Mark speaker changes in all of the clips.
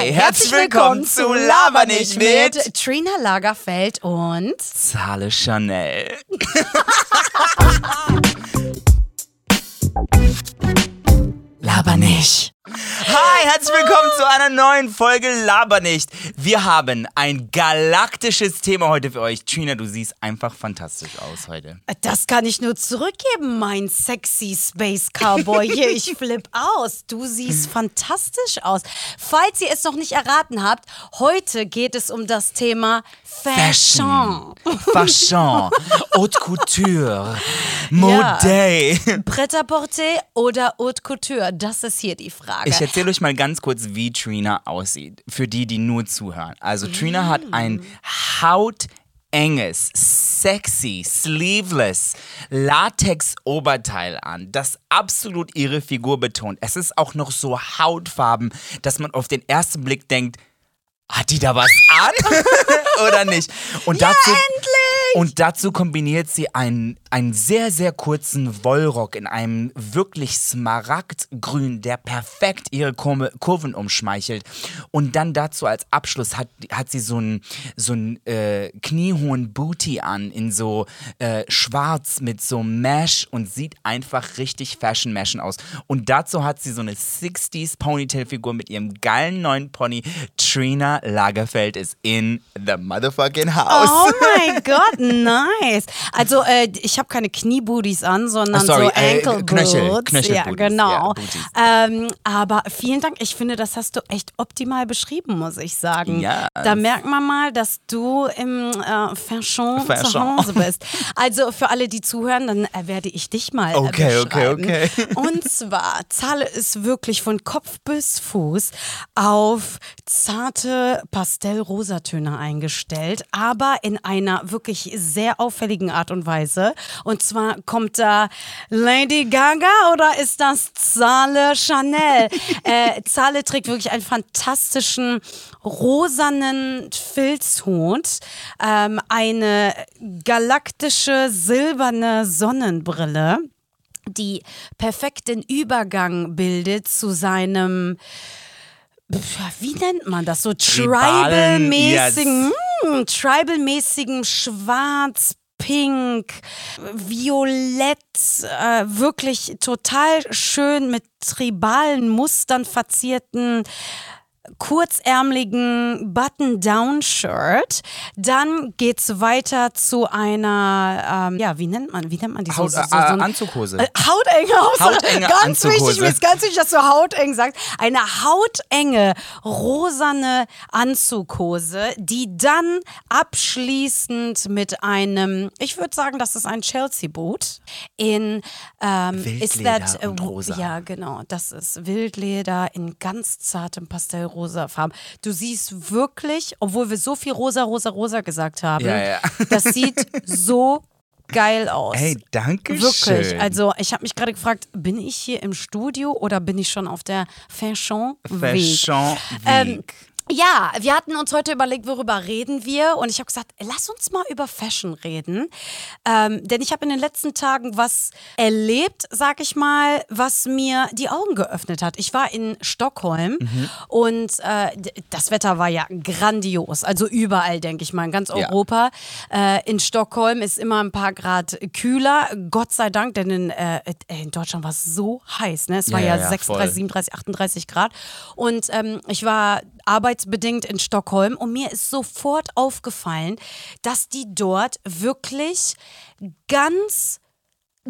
Speaker 1: Hi, herzlich willkommen zu Laber nicht mit
Speaker 2: Trina Lagerfeld und
Speaker 1: Zahle Chanel.
Speaker 2: Laber nicht.
Speaker 1: Hi, herzlich willkommen zu einer neuen Folge Laber nicht. Wir haben ein galaktisches Thema heute für euch. Trina, du siehst einfach fantastisch aus heute.
Speaker 2: Das kann ich nur zurückgeben, mein sexy Space Cowboy. Hier, ich flipp aus. Du siehst fantastisch aus. Falls ihr es noch nicht erraten habt, heute geht es um das Thema Fashion.
Speaker 1: Fashion, Haute Couture, Mode.
Speaker 2: Pret-à-porter oder Haute Couture? Das ist hier die Frage.
Speaker 1: Ich erzähle euch mal ganz kurz, wie Trina aussieht. Für die, die nur zuhören. Also Trina hat ein hautenges, sexy, sleeveless Latex-Oberteil an, das absolut ihre Figur betont. Es ist auch noch so hautfarben, dass man auf den ersten Blick denkt, hat die da was an? Oder nicht? Und
Speaker 2: ja,
Speaker 1: dazu,
Speaker 2: endlich!
Speaker 1: Und dazu kombiniert sie einen, einen sehr, sehr kurzen Wollrock in einem wirklich smaragdgrün, der perfekt ihre Kurve, Kurven umschmeichelt. Und dann dazu als Abschluss hat, hat sie so einen so einen, äh, kniehohen Booty an, in so äh, schwarz mit so Mesh und sieht einfach richtig Fashion-Mashen aus. Und dazu hat sie so eine 60s Ponytail-Figur mit ihrem geilen neuen Pony. Trina Lagerfeld ist in the motherfucking house.
Speaker 2: Oh mein Gott, nice. Also äh, ich habe keine Kniebooties an, sondern
Speaker 1: Ah, sorry,
Speaker 2: so
Speaker 1: äh,
Speaker 2: Ankle
Speaker 1: Knöchel-
Speaker 2: Boots.
Speaker 1: Knöchelbooties,
Speaker 2: Ja, genau.
Speaker 1: ja,
Speaker 2: ähm, aber vielen Dank. Ich finde, das hast du echt optimal beschrieben, muss ich sagen.
Speaker 1: Yes.
Speaker 2: Da merkt man mal, dass du im äh, Fashion, zu
Speaker 1: Fashion.
Speaker 2: Hause bist. Also für alle, die zuhören, dann äh, werde ich dich mal
Speaker 1: Okay,
Speaker 2: äh,
Speaker 1: okay,
Speaker 2: beschreiben.
Speaker 1: okay.
Speaker 2: Und zwar, Zahle ist wirklich von Kopf bis Fuß auf zarte Pastell-Rosatöne eingestellt, aber in einer wirklich sehr auffälligen Art und Weise. Und zwar kommt da Lady Gaga oder ist das Zahle Chanel? äh, Zahle trägt wirklich einen fantastischen rosanen Filzhut, ähm, eine galaktische silberne Sonnenbrille die perfekten Übergang bildet zu seinem wie nennt man das? So tribal-mäßigen hm, tribal-mäßigen schwarz Pink, Violett, äh, wirklich total schön mit tribalen Mustern verzierten kurzärmeligen Button-Down-Shirt. Dann geht's weiter zu einer, ähm, ja, wie nennt man, wie nennt man die so,
Speaker 1: Haut,
Speaker 2: so,
Speaker 1: äh,
Speaker 2: so, so ein-
Speaker 1: Anzughose.
Speaker 2: äh, hautenge Hose.
Speaker 1: Hautenge
Speaker 2: ganz wichtig,
Speaker 1: Anzughose.
Speaker 2: mir ist ganz wichtig, dass du hauteng sagst. Eine hautenge, rosane Anzughose, die dann abschließend mit einem, ich würde sagen, das ist ein Chelsea-Boot in, ähm, ist
Speaker 1: Wildleder
Speaker 2: that, äh,
Speaker 1: und rosa.
Speaker 2: ja, genau, das ist Wildleder in ganz zartem Pastellrosa Farben. Du siehst wirklich, obwohl wir so viel rosa, rosa, rosa gesagt haben,
Speaker 1: Ja, ja.
Speaker 2: das sieht so geil aus.
Speaker 1: Hey, danke
Speaker 2: Wirklich.
Speaker 1: schön.
Speaker 2: Also ich habe mich gerade gefragt, bin ich hier im Studio oder bin ich schon auf der Fashion Week?
Speaker 1: Fashion
Speaker 2: Ähm,
Speaker 1: Week.
Speaker 2: Ja, wir hatten uns heute überlegt, worüber reden wir. Und ich habe gesagt, lass uns mal über Fashion reden. Ähm, denn ich habe in den letzten Tagen was erlebt, sag ich mal, was mir die Augen geöffnet hat. Ich war in Stockholm und äh, das Wetter war ja grandios. Also überall, denke ich mal, in ganz
Speaker 1: Ja.
Speaker 2: Europa. Äh, in Stockholm ist immer ein paar Grad kühler. Gott sei Dank, denn in, äh, in Deutschland war es so heiß. Ne? Es war
Speaker 1: Ja,
Speaker 2: ja,
Speaker 1: ja, ja,
Speaker 2: 36,
Speaker 1: voll.
Speaker 2: 37, 38 Grad. Und ähm, ich war arbeitsbedingt in Stockholm. Und mir ist sofort aufgefallen, dass die dort wirklich ganz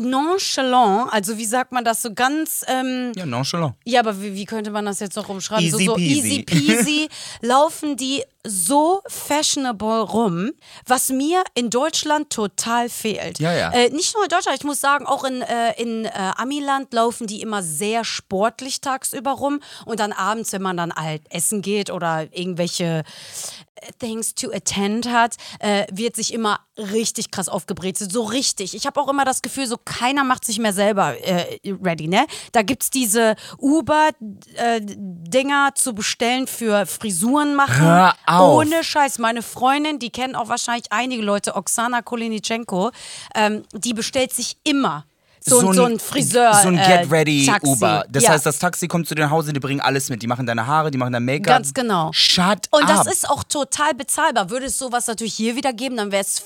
Speaker 2: nonchalant, also wie sagt man das so ganz, ähm,
Speaker 1: Ja, nonchalant.
Speaker 2: ja, aber wie, wie könnte man das jetzt noch umschreiben?
Speaker 1: Easy
Speaker 2: so, so
Speaker 1: peasy.
Speaker 2: easy peasy laufen die so fashionable rum, was mir in Deutschland total fehlt.
Speaker 1: Ja, ja.
Speaker 2: Äh, nicht nur in Deutschland, ich muss sagen, auch in, äh, in äh, Amiland laufen die immer sehr sportlich tagsüber rum und dann abends, wenn man dann halt essen geht oder irgendwelche Things to attend hat, äh, wird sich immer richtig krass aufgebrezelt. So richtig. Ich habe auch immer das Gefühl, so keiner macht sich mehr selber äh, ready, ne? Da gibt es diese Uber-Dinger zu bestellen für Frisuren machen. Ohne Scheiß. Meine Freundin, die kennen auch wahrscheinlich einige Leute, Oksana Kolinitschenko, ähm, die bestellt sich immer So, so, ein Friseur.
Speaker 1: So ein
Speaker 2: äh,
Speaker 1: Get Ready
Speaker 2: Taxi.
Speaker 1: Uber. Das
Speaker 2: ja.
Speaker 1: heißt, das Taxi kommt zu dir nach Hause, die bringen alles mit. Die machen deine Haare, die machen dein Make-up.
Speaker 2: Ganz genau.
Speaker 1: Shut
Speaker 2: Und
Speaker 1: up.
Speaker 2: das ist auch total bezahlbar. Würde es sowas natürlich hier wieder geben, dann wäre es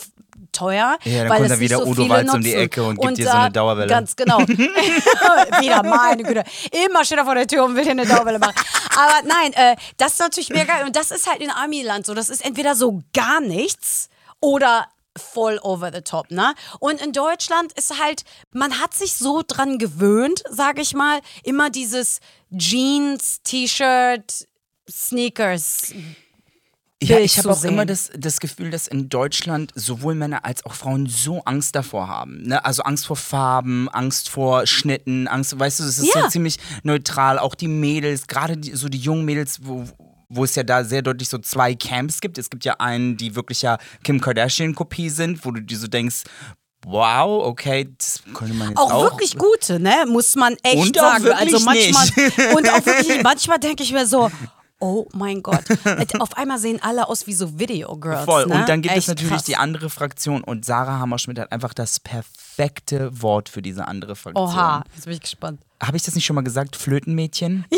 Speaker 2: teuer.
Speaker 1: Ja, dann
Speaker 2: weil
Speaker 1: kommt da wieder
Speaker 2: so
Speaker 1: Udo Walz um die. Ecke und gibt dir so eine
Speaker 2: da-
Speaker 1: Dauerwelle.
Speaker 2: Ganz genau. wieder, meine Güte. Immer steht er vor der Tür und will dir eine Dauerwelle machen. Aber nein, äh, das ist natürlich mega geil. Und das ist halt in Amiland so. Das ist entweder so gar nichts oder voll over the top, ne? Und in Deutschland ist halt, man hat sich so dran gewöhnt, sage ich mal, immer dieses Jeans, T-Shirt, Sneakers.
Speaker 1: Ja, ich habe auch immer
Speaker 2: sehen.
Speaker 1: das, das Gefühl, dass in Deutschland sowohl Männer als auch Frauen so Angst davor haben. Ne? Also Angst vor Farben, Angst vor Schnitten, Angst, weißt du, es ist
Speaker 2: Ja.
Speaker 1: so ziemlich neutral. Auch die Mädels, gerade so die jungen Mädels, wo, wo es ja da sehr deutlich so zwei Camps gibt. Es gibt ja einen, die wirklich ja Kim Kardashian-Kopie sind, wo du dir so denkst, wow, okay, das könnte man jetzt auch.
Speaker 2: Auch, wirklich gute, ne? Muss man echt
Speaker 1: Und auch
Speaker 2: sagen. also manchmal
Speaker 1: nicht.
Speaker 2: und auch wirklich manchmal denke ich mir so, oh mein Gott, auf einmal sehen alle aus wie so Video Girls.
Speaker 1: Voll.
Speaker 2: Ne?
Speaker 1: Und dann gibt es
Speaker 2: Echt
Speaker 1: natürlich
Speaker 2: krass.
Speaker 1: die andere Fraktion und Sarah Hammerschmidt hat einfach das perfekte Wort für diese andere Fraktion.
Speaker 2: Oha, jetzt bin ich gespannt.
Speaker 1: Habe ich das nicht schon mal gesagt? Flötenmädchen?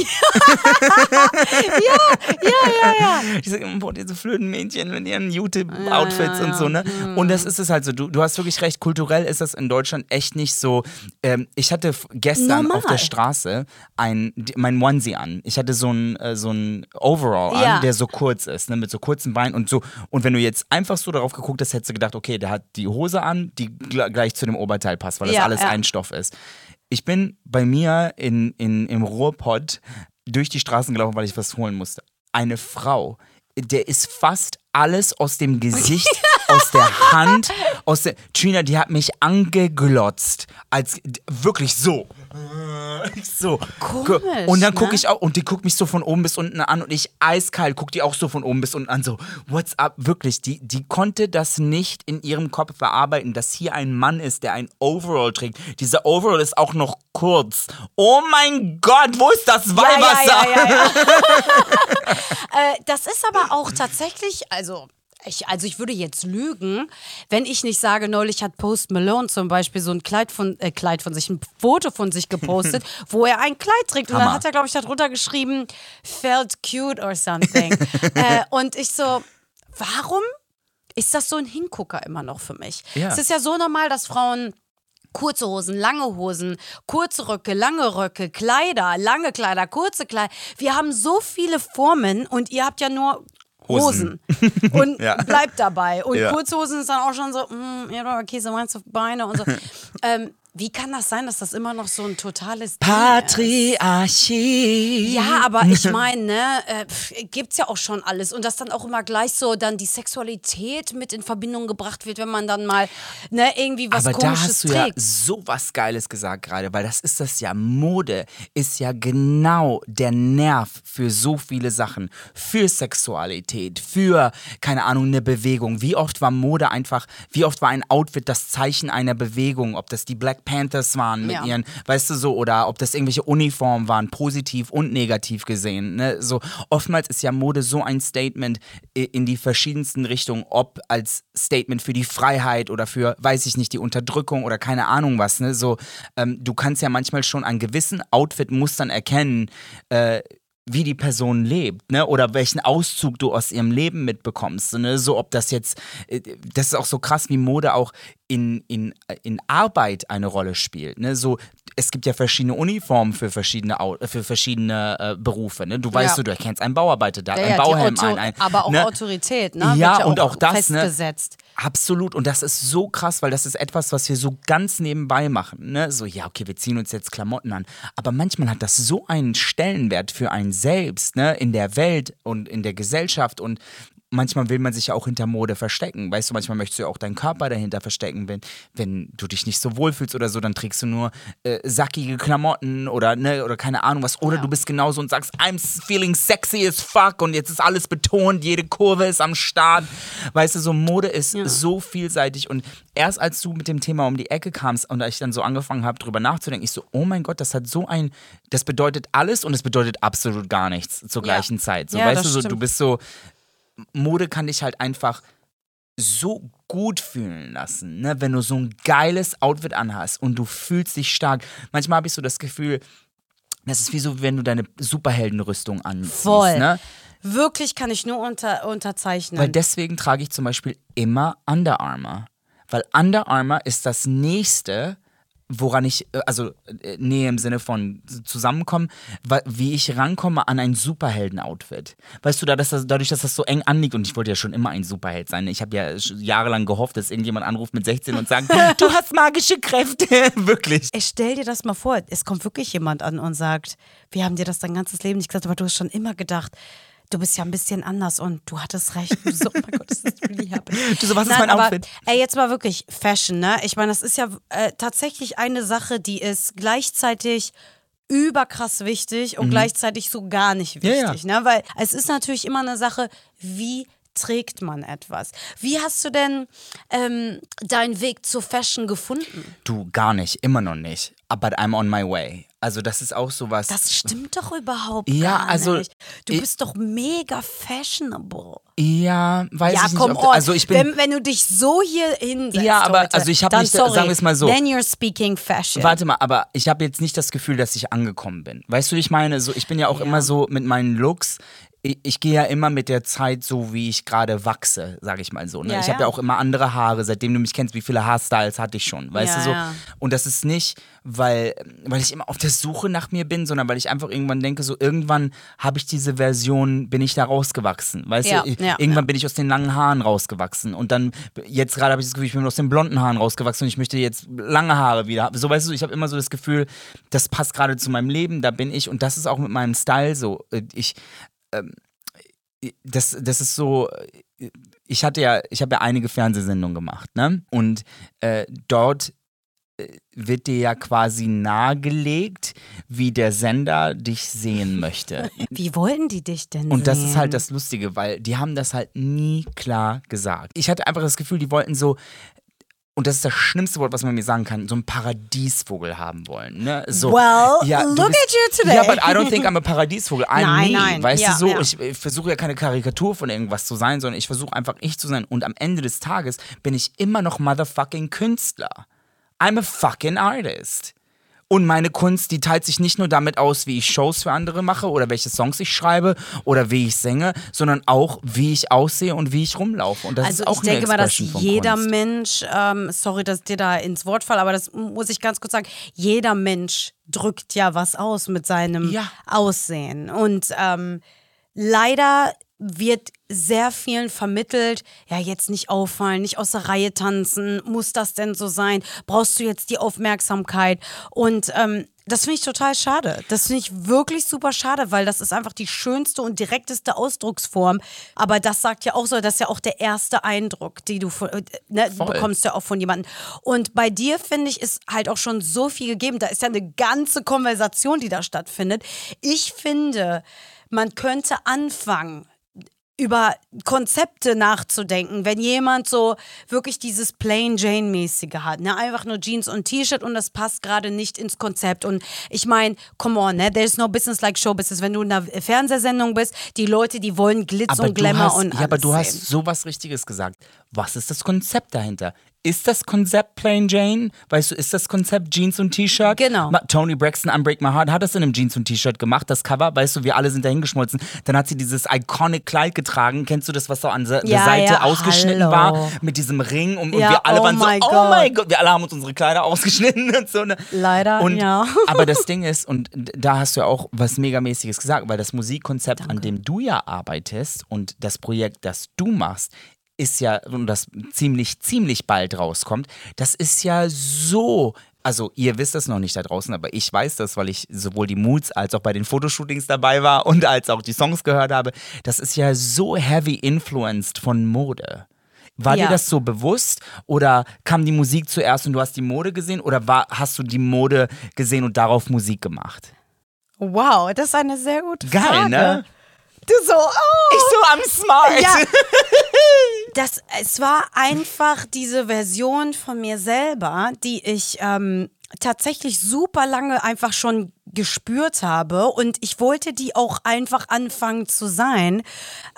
Speaker 2: Ja, ja, ja.
Speaker 1: Ich sage immer, boah, diese Flötenmädchen mit ihren Jute-Outfits und so, ne? Und das ist es halt so. Du, du hast wirklich recht, kulturell ist das in Deutschland echt nicht so. Ähm, ich hatte gestern
Speaker 2: Normal.
Speaker 1: auf der Straße ein, mein Onesie an. Ich hatte so ein, äh, so ein Overall
Speaker 2: Ja.
Speaker 1: an, der so kurz ist, ne? Mit so kurzen Beinen und so. Und wenn du jetzt einfach so darauf geguckt hast, hättest du gedacht, okay, der hat die Hose an, die gl gleich zu dem Oberteil passt, weil das
Speaker 2: Ja,
Speaker 1: alles
Speaker 2: ja.
Speaker 1: ein Stoff ist. Ich bin bei mir in, in, im Ruhrpott durch die Straßen gelaufen, weil ich was holen musste. Eine Frau, der ist fast alles aus dem Gesicht, aus der Hand, aus der. Trina, die hat mich angeglotzt. Als wirklich so. So.
Speaker 2: Komisch,
Speaker 1: Und dann gucke
Speaker 2: ne?
Speaker 1: ich auch, und die guckt mich so von oben bis unten an und ich eiskalt guck die auch so von oben bis unten an, so, what's up? Wirklich, die, die konnte das nicht in ihrem Kopf verarbeiten, dass hier ein Mann ist, der ein Overall trägt. Dieser Overall ist auch noch kurz. Oh mein Gott, wo ist das Weihwasser?
Speaker 2: Ja, ja, ja. äh, das ist aber auch tatsächlich, also. Ich, also ich würde jetzt lügen, wenn ich nicht sage, neulich hat Post Malone zum Beispiel so ein Kleid von, äh, Kleid von sich, ein Foto von sich gepostet, wo er ein Kleid trägt. Und dann
Speaker 1: Hammer.
Speaker 2: hat er, glaube ich, darunter geschrieben, felt cute or something. äh, und ich so, warum ist das so ein Hingucker immer noch für mich?
Speaker 1: Ja.
Speaker 2: Es ist ja so normal, dass Frauen kurze Hosen, lange Hosen, kurze Röcke, lange Röcke, Kleider, lange Kleider, kurze Kleider. Wir haben so viele Formen und ihr habt ja nur Hosen.
Speaker 1: Hosen.
Speaker 2: Und
Speaker 1: Ja.
Speaker 2: bleibt dabei. Und
Speaker 1: Ja.
Speaker 2: kurze Hosen ist dann auch schon so, mm, ja, okay, so meinst du Beine und so. ähm, wie kann das sein, dass das immer noch so ein totales?
Speaker 1: Patriarchie.
Speaker 2: Ja, aber ich meine, ne, äh, gibt's ja auch schon alles. Und dass dann auch immer gleich so dann die Sexualität mit in Verbindung gebracht wird, wenn man dann mal ne, irgendwie was
Speaker 1: Aber da
Speaker 2: Komisches
Speaker 1: hast du ja
Speaker 2: trägt.
Speaker 1: so was Geiles gesagt gerade, weil das ist das ja. Mode ist ja genau der Nerv für so viele Sachen. Für Sexualität, für, keine Ahnung, eine Bewegung. Wie oft war Mode einfach, wie oft war ein Outfit das Zeichen einer Bewegung? Ob das die Black Panthers waren mit
Speaker 2: Ja.
Speaker 1: ihren, weißt du so, oder ob das irgendwelche Uniformen waren, positiv und negativ gesehen. Ne? So, oftmals ist ja Mode so ein Statement in die verschiedensten Richtungen, ob als Statement für die Freiheit oder für, weiß ich nicht, die Unterdrückung oder keine Ahnung was. Ne? So, ähm, du kannst ja manchmal schon an gewissen Outfit-Mustern erkennen, äh, wie die Person lebt, ne? Oder welchen Auszug du aus ihrem Leben mitbekommst. Ne? So, ob das jetzt, äh, das ist auch so krass, wie Mode auch in, in, äh, in Arbeit eine Rolle spielt. Ne? So, es gibt ja verschiedene Uniformen für verschiedene, Au- für verschiedene äh, Berufe. Ne? Du weißt,
Speaker 2: Ja.
Speaker 1: du erkennst einen Bauarbeiter, hat
Speaker 2: Ja,
Speaker 1: einen
Speaker 2: ja,
Speaker 1: Bauhelm ein, ein.
Speaker 2: aber auch
Speaker 1: ne?
Speaker 2: Autorität, ne?
Speaker 1: Ja,
Speaker 2: Wird
Speaker 1: und auch das, ne?
Speaker 2: festgesetzt.
Speaker 1: Absolut. Und das ist so krass, weil das ist etwas, was wir so ganz nebenbei machen. Ne? So, ja, okay, wir ziehen uns jetzt Klamotten an. Aber manchmal hat das so einen Stellenwert für einen selbst, ne? In der Welt und in der Gesellschaft. Und manchmal will man sich ja auch hinter Mode verstecken. Weißt du, manchmal möchtest du ja auch deinen Körper dahinter verstecken. Wenn, wenn du dich nicht so wohlfühlst oder so, dann trägst du nur äh, sackige Klamotten oder, ne, oder keine Ahnung was. Oder
Speaker 2: Ja.
Speaker 1: du bist genauso und sagst, I'm feeling sexy as fuck und jetzt ist alles betont, jede Kurve ist am Start. Weißt du, so Mode ist so vielseitig und erst als du mit dem Thema um die Ecke kamst und ich dann so angefangen habe, drüber nachzudenken, ich so, oh mein Gott, das hat so ein, das bedeutet alles und es bedeutet absolut gar nichts zur
Speaker 2: Ja.
Speaker 1: gleichen Zeit. So,
Speaker 2: Ja,
Speaker 1: weißt du, so, du bist so, Mode kann dich halt einfach so gut fühlen lassen, ne? wenn du so ein geiles Outfit anhast und du fühlst dich stark. Manchmal habe ich so das Gefühl, das ist wie so, wenn du deine Superheldenrüstung anziehst.
Speaker 2: Voll.
Speaker 1: Ne?
Speaker 2: Wirklich kann ich nur unter, unterzeichnen.
Speaker 1: Weil deswegen trage ich zum Beispiel immer Under Armour. Weil Under Armour ist das nächste, woran ich, äh, also äh, Nähe im Sinne von zusammenkommen, wie ich rankomme an ein Superhelden-Outfit. Weißt du, dadurch, dass das so eng anliegt, und ich wollte ja schon immer ein Superheld sein. Ich habe ja jahrelang gehofft, dass irgendjemand anruft mit 16 und sagt, du hast magische Kräfte. Wirklich.
Speaker 2: Ich stell dir das mal vor, es kommt wirklich jemand an und sagt, wir haben dir das dein ganzes Leben nicht gesagt, aber du hast schon immer gedacht, du bist ja ein bisschen anders und du hattest recht. Du so, oh mein Gott, das ist really happening.
Speaker 1: Du so, was ist
Speaker 2: Nein,
Speaker 1: mein
Speaker 2: aber,
Speaker 1: Outfit?
Speaker 2: Ey, jetzt mal wirklich Fashion, ne? Ich meine, das ist ja äh, tatsächlich eine Sache, die ist gleichzeitig überkrass wichtig und gleichzeitig so gar nicht
Speaker 1: Mhm. Ja, ja.
Speaker 2: wichtig, ne? Weil es ist natürlich immer eine Sache, wie trägt man etwas? Wie hast du denn ähm, deinen Weg zur Fashion gefunden?
Speaker 1: Du, gar nicht, immer noch nicht. But I'm on my way. Also das ist auch sowas.
Speaker 2: Das stimmt doch überhaupt
Speaker 1: Ja,
Speaker 2: gar
Speaker 1: also,
Speaker 2: nicht. Du
Speaker 1: ich-
Speaker 2: bist doch mega fashionable.
Speaker 1: ja, weiß
Speaker 2: ja,
Speaker 1: ich nicht.
Speaker 2: komm
Speaker 1: ob-
Speaker 2: on.
Speaker 1: also ich bin
Speaker 2: wenn, wenn du dich so hier hinsetzt
Speaker 1: Ja, aber,
Speaker 2: heute,
Speaker 1: also ich hab
Speaker 2: dann
Speaker 1: nicht-
Speaker 2: sorry,
Speaker 1: sagen wir es mal so.
Speaker 2: Then you're speaking fashion.
Speaker 1: Warte mal, aber ich habe jetzt nicht das Gefühl, dass ich angekommen bin. Weißt du, wie ich meine? So, ich bin ja auch immer so mit meinen Looks. Ich, ich gehe ja immer mit der Zeit so, wie ich gerade wachse, sage ich mal so. Ne?
Speaker 2: Ja,
Speaker 1: ich habe
Speaker 2: ja.
Speaker 1: ja auch immer andere Haare, seitdem du mich kennst, wie viele Haarstyles hatte ich schon, weißt
Speaker 2: Ja,
Speaker 1: du so? Und das ist nicht, weil, weil ich immer auf der Suche nach mir bin, sondern weil ich einfach irgendwann denke, so irgendwann habe ich diese Version, bin ich da rausgewachsen, weißt du? Ich- irgendwann bin ich aus den langen Haaren rausgewachsen und dann, jetzt gerade habe ich das Gefühl, ich bin aus den blonden Haaren rausgewachsen und ich möchte jetzt lange Haare wieder haben. So, weißt du, ich habe immer so das Gefühl, das passt gerade zu meinem Leben, da bin ich und das ist auch mit meinem Style so. Äh, Ich, ähm, das, das ist so, ich hatte ja, ich habe ja einige Fernsehsendungen gemacht, ne? Und äh, dort äh, wird dir ja quasi nahegelegt, wie der Sender dich sehen möchte.
Speaker 2: Wie wollten die dich denn
Speaker 1: Und das
Speaker 2: sehen?
Speaker 1: ist halt das Lustige, weil die haben das halt nie klar gesagt. Ich hatte einfach das Gefühl, die wollten so, und das ist das schlimmste Wort, was man mir sagen kann, so einen Paradiesvogel haben wollen. Ne? So,
Speaker 2: Well,
Speaker 1: du
Speaker 2: look
Speaker 1: bist-
Speaker 2: at you today.
Speaker 1: Ja, but I don't think I'm a Paradiesvogel. I'm
Speaker 2: Nein,
Speaker 1: me.
Speaker 2: nein,
Speaker 1: Weißt
Speaker 2: ja,
Speaker 1: du so?
Speaker 2: ja.
Speaker 1: Ich, ich versuche ja keine Karikatur von irgendwas zu sein, sondern ich versuche einfach ich zu sein. Und am Ende des Tages bin ich immer noch motherfucking Künstler. I'm a fucking artist. Und meine Kunst, die teilt sich nicht nur damit aus, wie ich Shows für andere mache oder welche Songs ich schreibe oder wie ich singe, sondern auch, wie ich aussehe und wie ich rumlaufe. Und das
Speaker 2: also
Speaker 1: ist auch
Speaker 2: ich denke mal, dass jeder
Speaker 1: Kunst.
Speaker 2: Mensch, ähm, sorry, dass ich dir da ins Wort falle, aber das muss ich ganz kurz sagen, jeder Mensch drückt ja was aus mit seinem
Speaker 1: Ja.
Speaker 2: Aussehen. Und ähm, leider wird sehr vielen vermittelt, ja, jetzt nicht auffallen, nicht aus der Reihe tanzen, muss das denn so sein? Brauchst du jetzt die Aufmerksamkeit? Und ähm, das finde ich total schade. Das finde ich wirklich super schade, weil das ist einfach die schönste und direkteste Ausdrucksform. Aber das sagt ja auch so, das ist ja auch der erste Eindruck, die du äh, ne, bekommst ja auch von jemandem. Und bei dir finde ich ist halt auch schon so viel gegeben. Da ist ja eine ganze Konversation, die da stattfindet. Ich finde, man könnte anfangen, über Konzepte nachzudenken, wenn jemand so wirklich dieses Plain Jane-mäßige hat, ne? einfach nur Jeans und T-Shirt und das passt gerade nicht ins Konzept. Und ich meine, come on, ne? there's no business like show business. Wenn du in einer Fernsehsendung bist, die Leute, die wollen Glitz
Speaker 1: Aber
Speaker 2: und Glamour
Speaker 1: hast,
Speaker 2: und
Speaker 1: ja, aber
Speaker 2: alles
Speaker 1: du hast
Speaker 2: sehen.
Speaker 1: sowas Richtiges gesagt. Was ist das Konzept dahinter? Ist das Konzept Plain Jane? Weißt du, ist das Konzept Jeans und T-Shirt?
Speaker 2: Genau.
Speaker 1: Tony Braxton, Unbreak My Heart, hat das in einem Jeans und T-Shirt gemacht, das Cover. Weißt du, wir alle sind da hingeschmolzen. Dann hat sie dieses iconic Kleid getragen. Kennst du das, was so an der
Speaker 2: Ja,
Speaker 1: Seite
Speaker 2: ja,
Speaker 1: ausgeschnitten
Speaker 2: hallo.
Speaker 1: war? Mit diesem Ring. Und, und
Speaker 2: Ja,
Speaker 1: wir alle
Speaker 2: oh
Speaker 1: waren so,
Speaker 2: my
Speaker 1: oh
Speaker 2: God.
Speaker 1: mein Gott. Wir alle haben uns unsere Kleider ausgeschnitten und so. Ne?
Speaker 2: Leider,
Speaker 1: und,
Speaker 2: ja.
Speaker 1: Aber das Ding ist, und da hast du ja auch was Megamäßiges gesagt, weil das Musikkonzept, an dem du ja arbeitest und das Projekt, das du machst, ist ja, und das ziemlich, ziemlich bald rauskommt, das ist ja so. Also, ihr wisst das noch nicht da draußen, aber ich weiß das, weil ich sowohl die Moods als auch bei den Fotoshootings dabei war und als auch die Songs gehört habe. Das ist ja so heavy influenced von Mode. War
Speaker 2: Ja.
Speaker 1: dir das so bewusst oder kam die Musik zuerst und du hast die Mode gesehen oder war, hast du die Mode gesehen und darauf Musik gemacht?
Speaker 2: Wow, das ist eine sehr gute
Speaker 1: Geil,
Speaker 2: Frage.
Speaker 1: ne?
Speaker 2: Du so, oh.
Speaker 1: Ich so, I'm smart.
Speaker 2: Ja. Das, es war einfach diese Version von mir selber, die ich ähm, tatsächlich super lange einfach schon gespürt habe und ich wollte die auch einfach anfangen zu sein,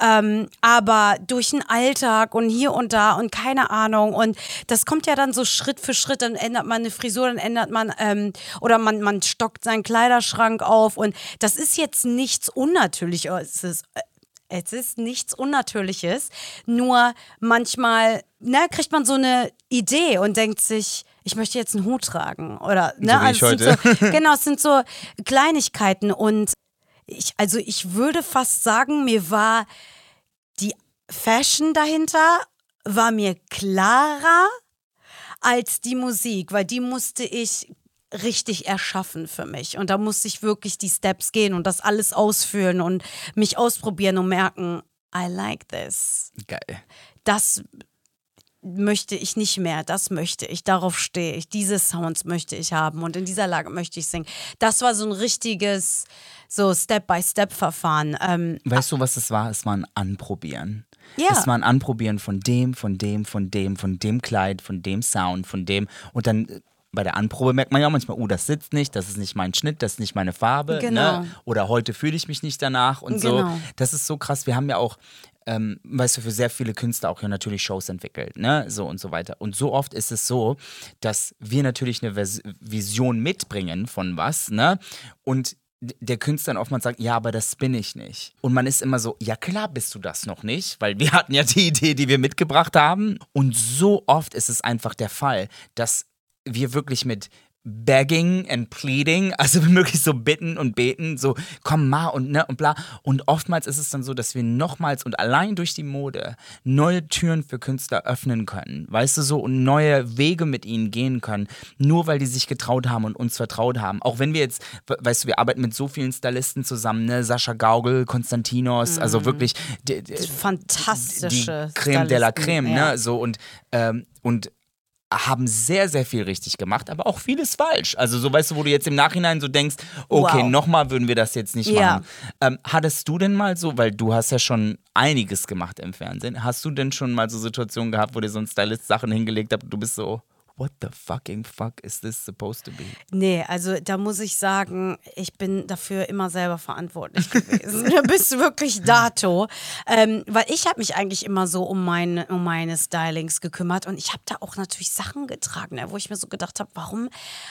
Speaker 2: ähm, aber durch den Alltag und hier und da und keine Ahnung und das kommt ja dann so Schritt für Schritt, dann ändert man eine Frisur, dann ändert man ähm, oder man, man stockt seinen Kleiderschrank auf und das ist jetzt nichts Unnatürliches, es ist äh, nichts Unnatürliches, nur manchmal ne, kriegt man so eine Idee und denkt sich, ich möchte jetzt einen Hut tragen oder ne,
Speaker 1: so wie ich
Speaker 2: also es
Speaker 1: heute.
Speaker 2: Sind so, genau, es sind so Kleinigkeiten und ich, also ich würde fast sagen, mir war die Fashion dahinter war mir klarer als die Musik, weil die musste ich richtig erschaffen für mich und da musste ich wirklich die Steps gehen und das alles ausführen und mich ausprobieren und merken, I like this.
Speaker 1: Geil.
Speaker 2: Das möchte ich nicht mehr, das möchte ich, darauf stehe ich, diese Sounds möchte ich haben und in dieser Lage möchte ich singen. Das war so ein richtiges, so Step-by-Step-Verfahren. Ähm,
Speaker 1: Weißt du, was es war? Es war ein Anprobieren.
Speaker 2: Ja.
Speaker 1: Es war ein Anprobieren von dem, von dem, von dem, von dem Kleid, von dem Sound, von dem. Und dann äh, bei der Anprobe merkt man ja manchmal, oh, das sitzt nicht, das ist nicht mein Schnitt, das ist nicht meine Farbe.
Speaker 2: Genau.
Speaker 1: Ne? Oder heute fühle ich mich nicht danach und so.
Speaker 2: Genau.
Speaker 1: Das ist so krass. Wir haben ja auch, ähm, weißt du, für sehr viele Künstler auch ja natürlich Shows entwickelt, ne? So und so weiter. Und so oft ist es so, dass wir natürlich eine Vers Vision mitbringen von was, ne? Und der Künstler dann oftmals sagt, ja, aber das bin ich nicht. Und man ist immer so, ja klar bist du das noch nicht, weil wir hatten ja die Idee, die wir mitgebracht haben. Und so oft ist es einfach der Fall, dass wir wirklich mit begging and pleading, also wirklich so bitten und beten, so komm mal und ne und bla. Und oftmals ist es dann so, dass wir nochmals und allein durch die Mode neue Türen für Künstler öffnen können, weißt du so, und neue Wege mit ihnen gehen können, nur weil die sich getraut haben und uns vertraut haben. Auch wenn wir jetzt, we- weißt du, wir arbeiten mit so vielen Stylisten zusammen, ne, Sascha Gaugel, Konstantinos, also wirklich die, die,
Speaker 2: fantastische
Speaker 1: die Creme de la
Speaker 2: Stylisten,
Speaker 1: Creme,
Speaker 2: ja.
Speaker 1: ne? So und, ähm, und haben sehr, sehr viel richtig gemacht, aber auch vieles falsch. Also so weißt du, wo du jetzt im Nachhinein so denkst, okay,
Speaker 2: Wow.
Speaker 1: nochmal würden wir das jetzt nicht
Speaker 2: Ja.
Speaker 1: machen. Ähm, hattest du denn mal so, weil du hast ja schon einiges gemacht im Fernsehen, hast du denn schon mal so Situationen gehabt, wo dir so ein Stylist Sachen hingelegt hat und du bist so, what the fucking fuck is this supposed to be?
Speaker 2: Nee, also da muss ich sagen, ich bin dafür immer selber verantwortlich gewesen. Bis wirklich dato. Ähm, weil ich habe mich eigentlich immer so um, mein, um meine Stylings gekümmert und ich habe da auch natürlich Sachen getragen, ne, wo ich mir so gedacht habe, warum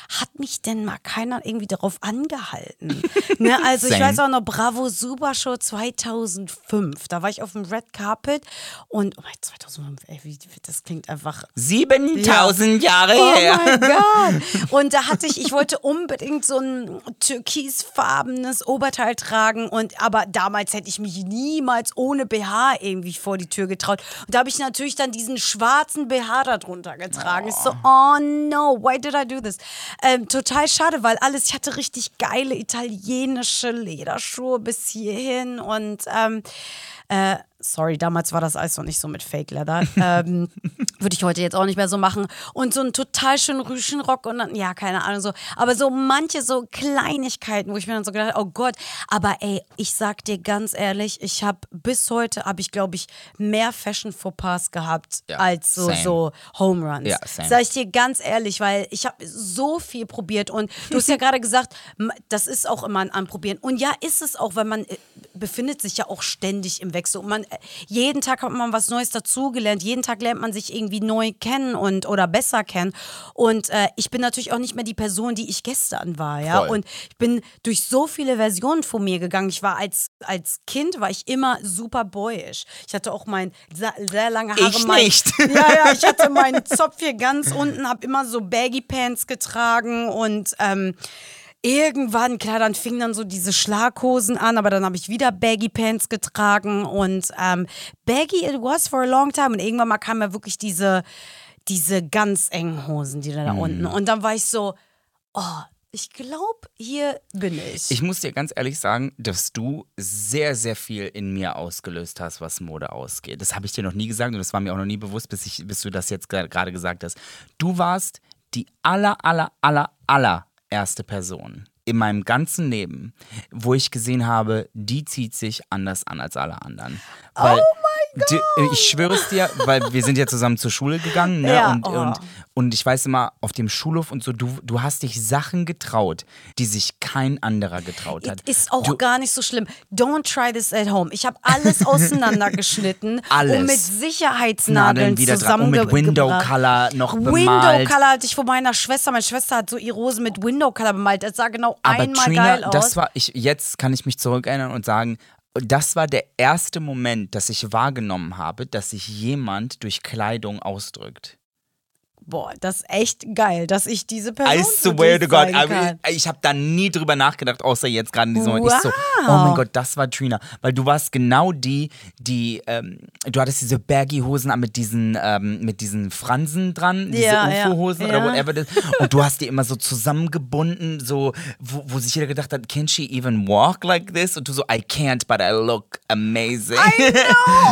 Speaker 2: hat mich denn mal keiner irgendwie darauf angehalten? ne, also ich
Speaker 1: Same.
Speaker 2: weiß auch noch, Bravo Super Show 2005. Da war ich auf dem Red Carpet und, oh mein, 2005, ey, wie, das klingt einfach
Speaker 1: 7000 Jahre
Speaker 2: Oh
Speaker 1: her.
Speaker 2: mein Gott. Und da hatte ich, ich wollte unbedingt so ein türkisfarbenes Oberteil tragen und aber damals hätte ich mich niemals ohne BH irgendwie vor die Tür getraut. Und da habe ich natürlich dann diesen schwarzen BH darunter getragen. Ich so, oh no, why did I do this? Ähm, total schade, weil alles, ich hatte richtig geile italienische Lederschuhe bis hierhin und ähm, äh, sorry, damals war das alles noch nicht so mit Fake Leather. Ähm, Würde ich heute jetzt auch nicht mehr so machen. Und so einen total schönen Rüschenrock und dann, ja, keine Ahnung, so. Aber so manche so Kleinigkeiten, wo ich mir dann so gedacht habe, oh Gott. Aber ey, ich sag dir ganz ehrlich, ich habe bis heute, habe ich glaube ich, mehr Fashion-Fauxpas gehabt
Speaker 1: Ja,
Speaker 2: als so,
Speaker 1: same.
Speaker 2: so Home Runs.
Speaker 1: Ja, same.
Speaker 2: Sag ich dir ganz ehrlich, weil ich habe so viel probiert und du hast ja gerade gesagt, das ist auch immer ein Anprobieren. Und ja, ist es auch, weil man äh, befindet sich ja auch ständig im Wechsel und man äh, jeden Tag hat man was Neues dazugelernt, jeden Tag lernt man sich irgendwie neu kennen und oder besser kennen. Und äh, ich bin natürlich auch nicht mehr die Person, die ich gestern war, ja.
Speaker 1: Voll.
Speaker 2: Und ich bin durch so viele Versionen von mir gegangen. Ich war als als Kind war ich immer super boyish. Ich hatte auch mein sehr, sehr lange Haare.
Speaker 1: Ich
Speaker 2: mein,
Speaker 1: nicht.
Speaker 2: ja, ja, ich hatte meinen Zopf hier ganz unten, habe immer so Baggy Pants getragen und ähm, irgendwann, klar, dann fingen dann so diese Schlaghosen an, aber dann habe ich wieder Baggy Pants getragen und ähm, Baggy it was for a long time und irgendwann mal kamen ja wirklich diese, diese ganz engen Hosen, die da, da unten und dann war ich so, oh, ich glaube, hier bin ich.
Speaker 1: Ich muss dir ganz ehrlich sagen, dass du sehr, sehr viel in mir ausgelöst hast, was Mode ausgeht. Das habe ich dir noch nie gesagt und das war mir auch noch nie bewusst, bis, ich, bis du das jetzt gerade gesagt hast. Du warst die aller, aller, aller, aller erste Person in meinem ganzen Leben, wo ich gesehen habe, die zieht sich anders an als alle anderen. Weil, Du, ich schwöre es dir, weil wir sind ja zusammen zur Schule gegangen ne?
Speaker 2: Ja,
Speaker 1: und,
Speaker 2: oh.
Speaker 1: und, und ich weiß immer, auf dem Schulhof und so, du, du hast dich Sachen getraut, die sich kein anderer getraut hat.
Speaker 2: Ist auch
Speaker 1: du,
Speaker 2: gar nicht so schlimm. Don't try this at home. Ich habe alles auseinandergeschnitten
Speaker 1: Alles.
Speaker 2: und mit Sicherheitsnadeln
Speaker 1: Nadeln wieder dran und mit
Speaker 2: zusammengebracht.
Speaker 1: Window Color noch
Speaker 2: Window
Speaker 1: bemalt.
Speaker 2: Color hatte ich von meiner Schwester. Meine Schwester hat so ihre Hose mit Window Color bemalt. Das sah genau
Speaker 1: Aber
Speaker 2: einmal
Speaker 1: Trina,
Speaker 2: geil aus.
Speaker 1: das war, ich, jetzt kann ich mich zurückerinnern und sagen, das war der erste Moment, dass ich wahrgenommen habe, dass sich jemand durch Kleidung ausdrückt.
Speaker 2: Boah, das ist echt geil, dass ich diese Person
Speaker 1: I swear to God,
Speaker 2: kann.
Speaker 1: ich habe da nie drüber nachgedacht, außer jetzt gerade in diesem Moment. Ich so, oh
Speaker 2: Wow.
Speaker 1: mein Gott, das war Trina. Weil du warst genau die, die, ähm, du hattest diese Baggy-Hosen an mit diesen, ähm, mit diesen Fransen dran, diese
Speaker 2: Ja, ja,
Speaker 1: UFO-Hosen
Speaker 2: ja.
Speaker 1: oder whatever das. Und du hast die immer so zusammengebunden, so, wo, wo sich jeder gedacht hat, can she even walk like this? Und du so, I can't, but I look amazing.
Speaker 2: I know.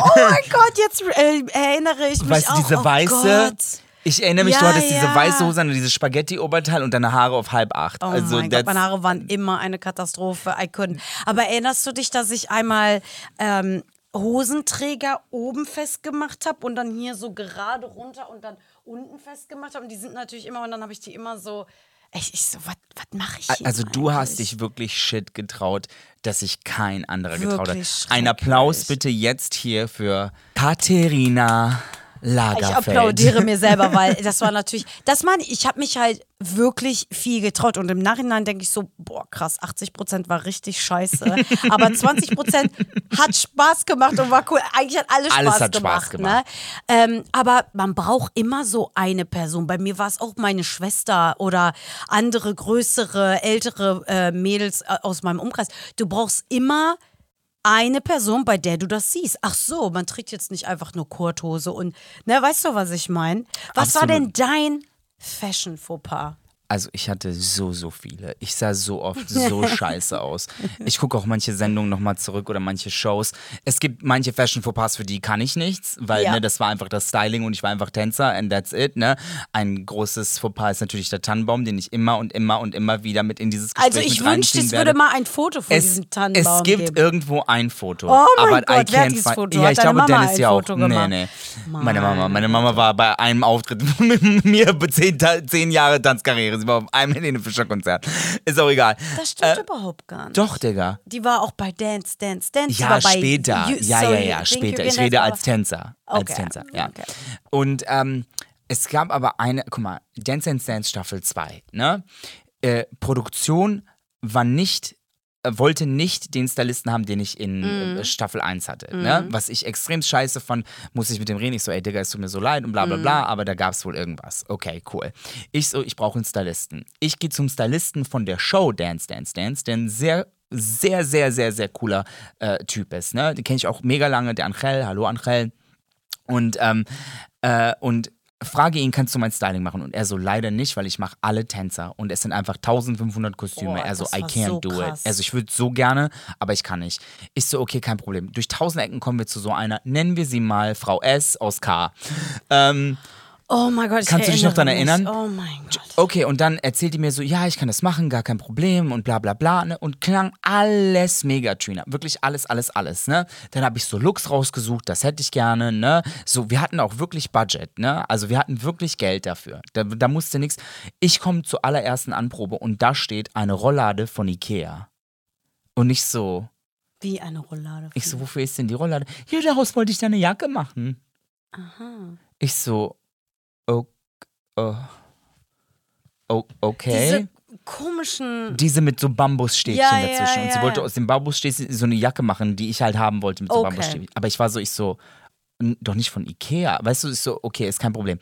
Speaker 2: Oh mein Gott, jetzt äh, erinnere ich mich
Speaker 1: Weißt du,
Speaker 2: auch.
Speaker 1: diese
Speaker 2: oh
Speaker 1: weiße.
Speaker 2: Gott.
Speaker 1: Ich erinnere mich, du
Speaker 2: Ja,
Speaker 1: hattest diese
Speaker 2: ja.
Speaker 1: weiße Hose an und dieses Spaghetti-Oberteil und deine Haare auf halb acht.
Speaker 2: Oh
Speaker 1: also
Speaker 2: mein Gott, meine Haare waren immer eine Katastrophe. I couldn't. Aber erinnerst du dich, dass ich einmal ähm, Hosenträger oben festgemacht habe und dann hier so gerade runter und dann unten festgemacht habe? Und die sind natürlich immer, und dann habe ich die immer so. Ich, ich so, was mache ich hier?
Speaker 1: Also du hast
Speaker 2: eigentlich?
Speaker 1: dich wirklich shit getraut, dass sich kein anderer getraut hat.
Speaker 2: Wirklich
Speaker 1: Ein Applaus bitte jetzt hier für Katharina
Speaker 2: Ich
Speaker 1: Lagerfeld.
Speaker 2: applaudiere mir selber, weil das war natürlich, das meine ich, ich habe mich halt wirklich viel getraut und im Nachhinein denke ich so, boah krass, 80 Prozent war richtig scheiße, aber 20 Prozent hat Spaß gemacht und war cool. Eigentlich hat alles Spaß
Speaker 1: Alles hat
Speaker 2: gemacht.
Speaker 1: Spaß gemacht.
Speaker 2: Ne? Ähm, aber man braucht immer so eine Person. Bei mir war es auch meine Schwester oder andere größere, ältere äh, Mädels äh, aus meinem Umkreis. Du brauchst immer eine Person, bei der du das siehst. Ach so, man trägt jetzt nicht einfach nur Kurthose und, ne, weißt du, was ich meine? Was war
Speaker 1: Absolut.
Speaker 2: denn dein Fashion-Fauxpas?
Speaker 1: Also ich hatte so, so viele. Ich sah so oft so scheiße aus. Ich gucke auch manche Sendungen nochmal zurück oder manche Shows. Es gibt manche Fashion Fauxpas, für die kann ich nichts, weil
Speaker 2: Ja.
Speaker 1: ne, das war einfach das Styling und ich war einfach Tänzer and that's it. Ne? Ein großes Fauxpas ist natürlich der Tannenbaum, den ich immer und immer und immer wieder mit in dieses Gespräch
Speaker 2: Also ich wünschte, es würde mal ein Foto von
Speaker 1: es,
Speaker 2: diesem Tannenbaum
Speaker 1: es gibt
Speaker 2: geben.
Speaker 1: irgendwo ein Foto.
Speaker 2: Oh mein
Speaker 1: aber
Speaker 2: Gott,
Speaker 1: I
Speaker 2: wer hat dieses Foto?
Speaker 1: Ja, ich glaube,
Speaker 2: Mama
Speaker 1: Dennis ja auch.
Speaker 2: Foto
Speaker 1: Nee,
Speaker 2: gemacht?
Speaker 1: nee. Meine Mama, meine Mama war bei einem Auftritt mit mir zehn, zehn Jahre Tanzkarriere. Sie war auf einem Helene Fischer Konzert. Ist auch egal.
Speaker 2: Das stimmt überhaupt gar nicht.
Speaker 1: Äh, Doch, Digga.
Speaker 2: Die war auch bei Dance, Dance, Dance.
Speaker 1: Ja, später.
Speaker 2: You-
Speaker 1: ja, ja, ja, später. Ich rede als Tänzer. Als
Speaker 2: Okay,
Speaker 1: Tänzer, ja.
Speaker 2: okay.
Speaker 1: Und ähm, es gab aber eine, guck mal, Dance Dance Dance Staffel 2, ne? Äh, Produktion war nicht äh, wollte nicht den Stylisten haben, den ich in
Speaker 2: Mhm.
Speaker 1: äh, Staffel 1 hatte. Ne? Was ich extrem scheiße fand, muss ich mit dem reden. Ich so, ey Digga, es tut mir so leid und bla bla
Speaker 2: Mhm.
Speaker 1: bla, aber da gab es wohl irgendwas. Okay, cool. Ich so, ich brauche einen Stylisten. Ich gehe zum Stylisten von der Show Dance Dance Dance, der ein sehr sehr, sehr, sehr, sehr cooler äh, Typ ist. Ne? Den kenne ich auch mega lange, der Angel. Hallo Angel. Und, ähm, äh, und frage ihn, kannst du mein Styling machen? Und er so, leider nicht, weil ich mache alle Tänzer. Und es sind einfach 1500 Kostüme.
Speaker 2: Boah,
Speaker 1: er so, I can't
Speaker 2: so
Speaker 1: do
Speaker 2: krass.
Speaker 1: it. Also ich würde so gerne, aber ich kann nicht. Ich so, okay, kein Problem. Durch tausend Ecken kommen wir zu so einer, nennen wir sie mal Frau S aus K. Ähm,
Speaker 2: Oh mein Gott, ich
Speaker 1: Kannst du dich noch daran
Speaker 2: mich.
Speaker 1: erinnern?
Speaker 2: Oh mein Gott.
Speaker 1: Okay, und dann erzählt die mir so, ja, ich kann das machen, gar kein Problem und bla bla bla. Ne? Und klang alles mega, Trina. Wirklich alles, alles, alles. Ne? Dann habe ich so Looks rausgesucht, das hätte ich gerne. Ne? So, wir hatten auch wirklich Budget. Ne? Also wir hatten wirklich Geld dafür. Da, da musste nichts. Ich komme zur allerersten Anprobe und da steht eine Rolllade von Ikea. Und ich so,
Speaker 2: Wie eine Rollade.
Speaker 1: ich so, wofür ist denn die Rolllade? Ja, daraus wollte ich deine Jacke machen.
Speaker 2: Aha.
Speaker 1: Ich so, oh, oh, oh, okay.
Speaker 2: Diese komischen.
Speaker 1: Diese mit so Bambusstäbchen
Speaker 2: Ja, ja,
Speaker 1: dazwischen. Und sie
Speaker 2: ja,
Speaker 1: wollte
Speaker 2: ja.
Speaker 1: aus dem Bambusstäbchen so eine Jacke machen, die ich halt haben wollte mit so
Speaker 2: Okay.
Speaker 1: Bambusstäbchen. Aber ich war so, ich so, doch nicht von Ikea. Weißt du, ich so, okay, ist kein Problem.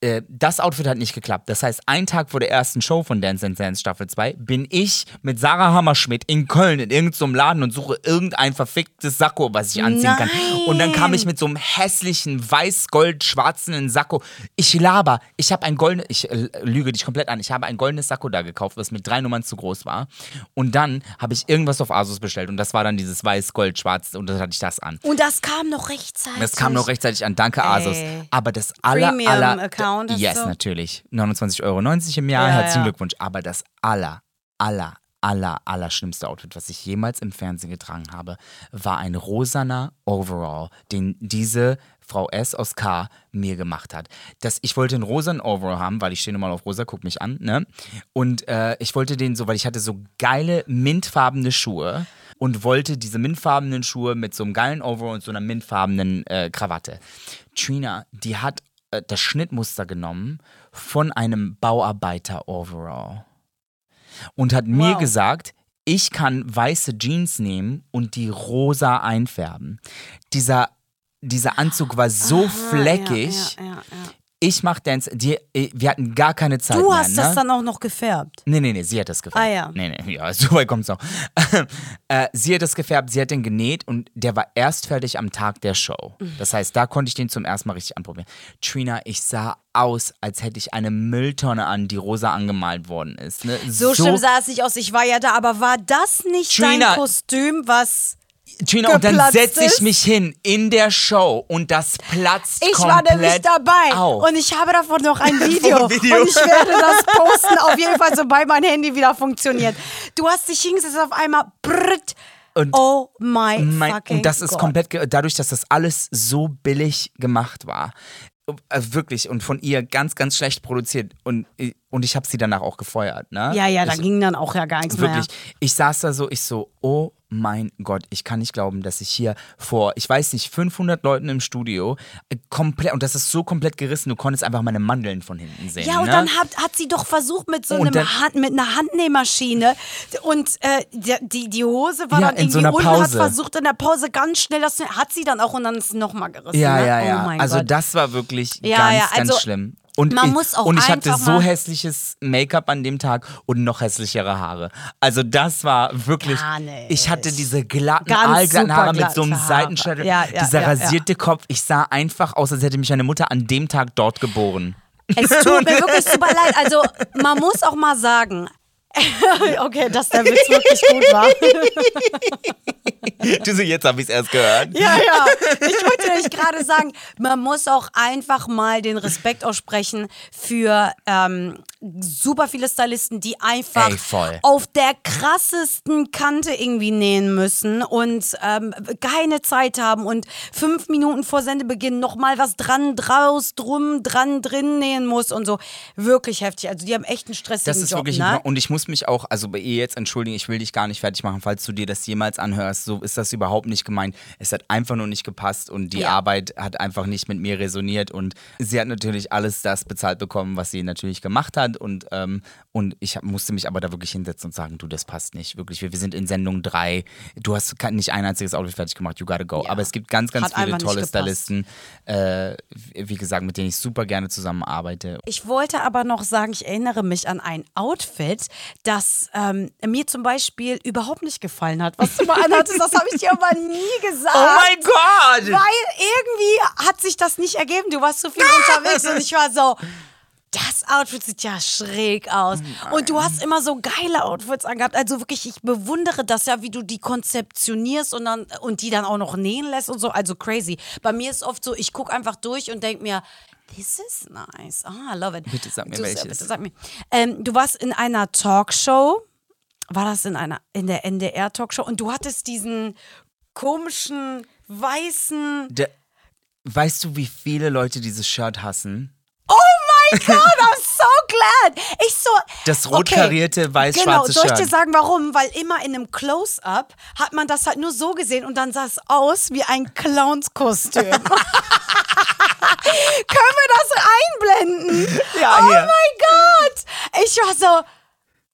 Speaker 1: Äh, das Outfit hat nicht geklappt. Das heißt, einen Tag vor der ersten Show von Dance Dance Dance Staffel 2 bin ich mit Sarah Hammerschmidt in Köln in irgendeinem Laden und suche irgendein verficktes Sakko, was ich anziehen kann. Und dann kam ich mit so einem hässlichen weiß-gold-schwarzen Sakko. Ich laber. Ich habe ein goldenes, ich äh, lüge dich komplett an, ich habe ein goldenes Sakko da gekauft, was mit drei Nummern zu groß war. Und dann habe ich irgendwas auf Asus bestellt und das war dann dieses weiß-gold-schwarz und dann hatte ich das an.
Speaker 2: Und das kam noch rechtzeitig.
Speaker 1: Das kam noch rechtzeitig an. Danke, Asus.
Speaker 2: Ey.
Speaker 1: Aber das aller, aller.
Speaker 2: Hast
Speaker 1: yes,
Speaker 2: du?
Speaker 1: natürlich. 29,90 Euro im Jahr.
Speaker 2: Ja,
Speaker 1: Herzlichen
Speaker 2: ja.
Speaker 1: Glückwunsch. Aber das aller, aller, aller, aller schlimmste Outfit, was ich jemals im Fernsehen getragen habe, war ein rosaner Overall, den diese Frau S aus K mir gemacht hat. Das, ich wollte einen rosanen Overall haben, weil ich stehe normal auf rosa, guck mich an, ne? Und äh, ich wollte den so, weil ich hatte so geile mintfarbene Schuhe und wollte diese mintfarbenen Schuhe mit so einem geilen Overall und so einer mintfarbenen äh, Krawatte. Trina, die hat äh, das Schnittmuster genommen von einem Bauarbeiter-Overall und hat mir
Speaker 2: Wow.
Speaker 1: gesagt, ich kann weiße Jeans nehmen und die rosa einfärben. Dieser, dieser Anzug war so fleckig.
Speaker 2: Ja, ja, ja, ja.
Speaker 1: Ich mach Dance. Die, äh, wir hatten gar keine Zeit
Speaker 2: Du
Speaker 1: mehr.
Speaker 2: hast
Speaker 1: ne?
Speaker 2: das dann auch noch gefärbt.
Speaker 1: Nee, nee, nee, sie hat das gefärbt.
Speaker 2: Ah, ja.
Speaker 1: Nee, nee, ja, so weit kommt's noch. äh, sie hat das gefärbt, sie hat den genäht und der war erst fertig am Tag der Show.
Speaker 2: Mhm.
Speaker 1: Das heißt, da konnte ich den zum ersten Mal richtig anprobieren. Trina, ich sah aus, als hätte ich eine Mülltonne an, die rosa angemalt worden ist. Ne?
Speaker 2: So, schlimm sah es nicht aus. Ich war ja da, aber war das nicht dein
Speaker 1: Trina.
Speaker 2: Kostüm, was.
Speaker 1: Trina, und dann setze ich mich hin in der Show und das platzt
Speaker 2: Ich war nämlich dabei
Speaker 1: auf.
Speaker 2: und ich habe davon noch ein Video.
Speaker 1: Video.
Speaker 2: Und ich werde das posten, auf jeden Fall, sobald mein Handy wieder funktioniert. Du hast dich hingesetzt auf einmal. Brrrt,
Speaker 1: Und
Speaker 2: oh my
Speaker 1: Mein,
Speaker 2: fucking
Speaker 1: und das ist
Speaker 2: God.
Speaker 1: komplett, dadurch, dass das alles so billig gemacht war. äh, Wirklich und von ihr ganz, ganz schlecht produziert. Und, und ich habe sie danach auch gefeuert. Ne?
Speaker 2: Ja, ja, da
Speaker 1: ich,
Speaker 2: ging dann auch ja gar nichts
Speaker 1: Wirklich.
Speaker 2: mehr.
Speaker 1: Ich saß da so, ich so, oh mein Gott, ich kann nicht glauben, dass ich hier vor, ich weiß nicht, 500 Leuten im Studio äh, komplett, und das ist so komplett gerissen, du konntest einfach meine Mandeln von hinten sehen.
Speaker 2: Ja, und
Speaker 1: ne?
Speaker 2: dann hat, hat sie doch versucht mit so
Speaker 1: Und
Speaker 2: einem Hand, mit einer Handnähmaschine und äh, die, die, die Hose war
Speaker 1: Ja,
Speaker 2: dann
Speaker 1: in so
Speaker 2: irgendwie
Speaker 1: einer
Speaker 2: unten, hat
Speaker 1: Pause.
Speaker 2: versucht in der Pause ganz schnell, das hat sie dann auch und dann ist es nochmal gerissen.
Speaker 1: Ja,
Speaker 2: ne?
Speaker 1: ja, ja.
Speaker 2: Oh mein
Speaker 1: also
Speaker 2: Gott.
Speaker 1: das war wirklich
Speaker 2: Ja,
Speaker 1: ganz,
Speaker 2: ja,
Speaker 1: ganz
Speaker 2: also
Speaker 1: schlimm. Und
Speaker 2: man
Speaker 1: ich,
Speaker 2: muss auch
Speaker 1: und ich hatte so hässliches Make-up an dem Tag und noch hässlichere Haare. Also das war wirklich.
Speaker 2: Gar nicht.
Speaker 1: Ich hatte diese glatten, aalglatten Haare mit so einem. Seitenscheitel,
Speaker 2: Ja, ja,
Speaker 1: dieser
Speaker 2: ja, ja.
Speaker 1: rasierte Kopf. Ich sah einfach aus, als hätte mich meine Mutter an dem Tag dort geboren.
Speaker 2: Es tut mir wirklich super leid. Also, man muss auch mal sagen. okay, dass der Witz wirklich gut war.
Speaker 1: du so, jetzt habe ich es erst gehört.
Speaker 2: Ja, ja. Ich wollte nämlich gerade sagen, man muss auch einfach mal den Respekt aussprechen für ähm, super viele Stylisten, die einfach
Speaker 1: Ey,
Speaker 2: auf der krassesten Kante irgendwie nähen müssen und ähm, keine Zeit haben und fünf Minuten vor Sendebeginn nochmal was dran, draus, drum, dran, drin nähen muss und so. Wirklich heftig. Also die haben echt einen stressigen
Speaker 1: Das ist
Speaker 2: Job,
Speaker 1: wirklich
Speaker 2: ne?
Speaker 1: und ich muss mich auch, also bei ihr jetzt entschuldigen, ich will dich gar nicht fertig machen, falls du dir das jemals anhörst. So ist das überhaupt nicht gemeint. Es hat einfach nur nicht gepasst und die
Speaker 2: Ja.
Speaker 1: Arbeit hat einfach nicht mit mir resoniert und sie hat natürlich alles das bezahlt bekommen, was sie natürlich gemacht hat und, ähm, und ich hab, musste mich aber da wirklich hinsetzen und sagen, du, das passt nicht. Wirklich, wir, wir sind in Sendung 3. Du hast nicht ein einziges Outfit fertig gemacht, you gotta go.
Speaker 2: Ja.
Speaker 1: Aber es gibt ganz, ganz
Speaker 2: Hat
Speaker 1: viele tolle. Stylisten, äh, wie gesagt, mit denen ich super gerne zusammenarbeite.
Speaker 2: Ich wollte aber noch sagen, ich erinnere mich an ein Outfit, das ähm, mir zum Beispiel überhaupt nicht gefallen hat. Was du mal anhattest, das habe ich dir aber nie gesagt.
Speaker 1: Oh mein Gott!
Speaker 2: Weil irgendwie hat sich das nicht ergeben. Du warst so viel unterwegs und ich war so. Das Outfit sieht ja schräg aus. Und du hast immer so geile Outfits angehabt. Also wirklich, ich bewundere das ja, wie du die konzeptionierst und, dann, und die dann auch noch nähen lässt und so. Also crazy. Bei mir ist oft so, ich gucke einfach durch und denke mir, this is nice. Ah, I love it.
Speaker 1: Bitte sag mir
Speaker 2: du,
Speaker 1: welches.
Speaker 2: Bitte sag mir. Ähm, du warst in einer Talkshow. War das in einer, in der NDR-Talkshow? Und du hattest diesen komischen, weißen.
Speaker 1: Der, weißt du, wie viele Leute dieses Shirt hassen?
Speaker 2: Oh my God, I'm so glad. Ich so.
Speaker 1: Das rot karierte, weiß-schwarze
Speaker 2: Genau, soll ich dir
Speaker 1: Shirt.
Speaker 2: sagen, warum? Weil immer in einem Close-Up hat man das halt nur so gesehen und dann sah es aus wie ein Clownskostüm. Können wir das einblenden?
Speaker 1: Ja,
Speaker 2: oh mein Gott. Ich war so.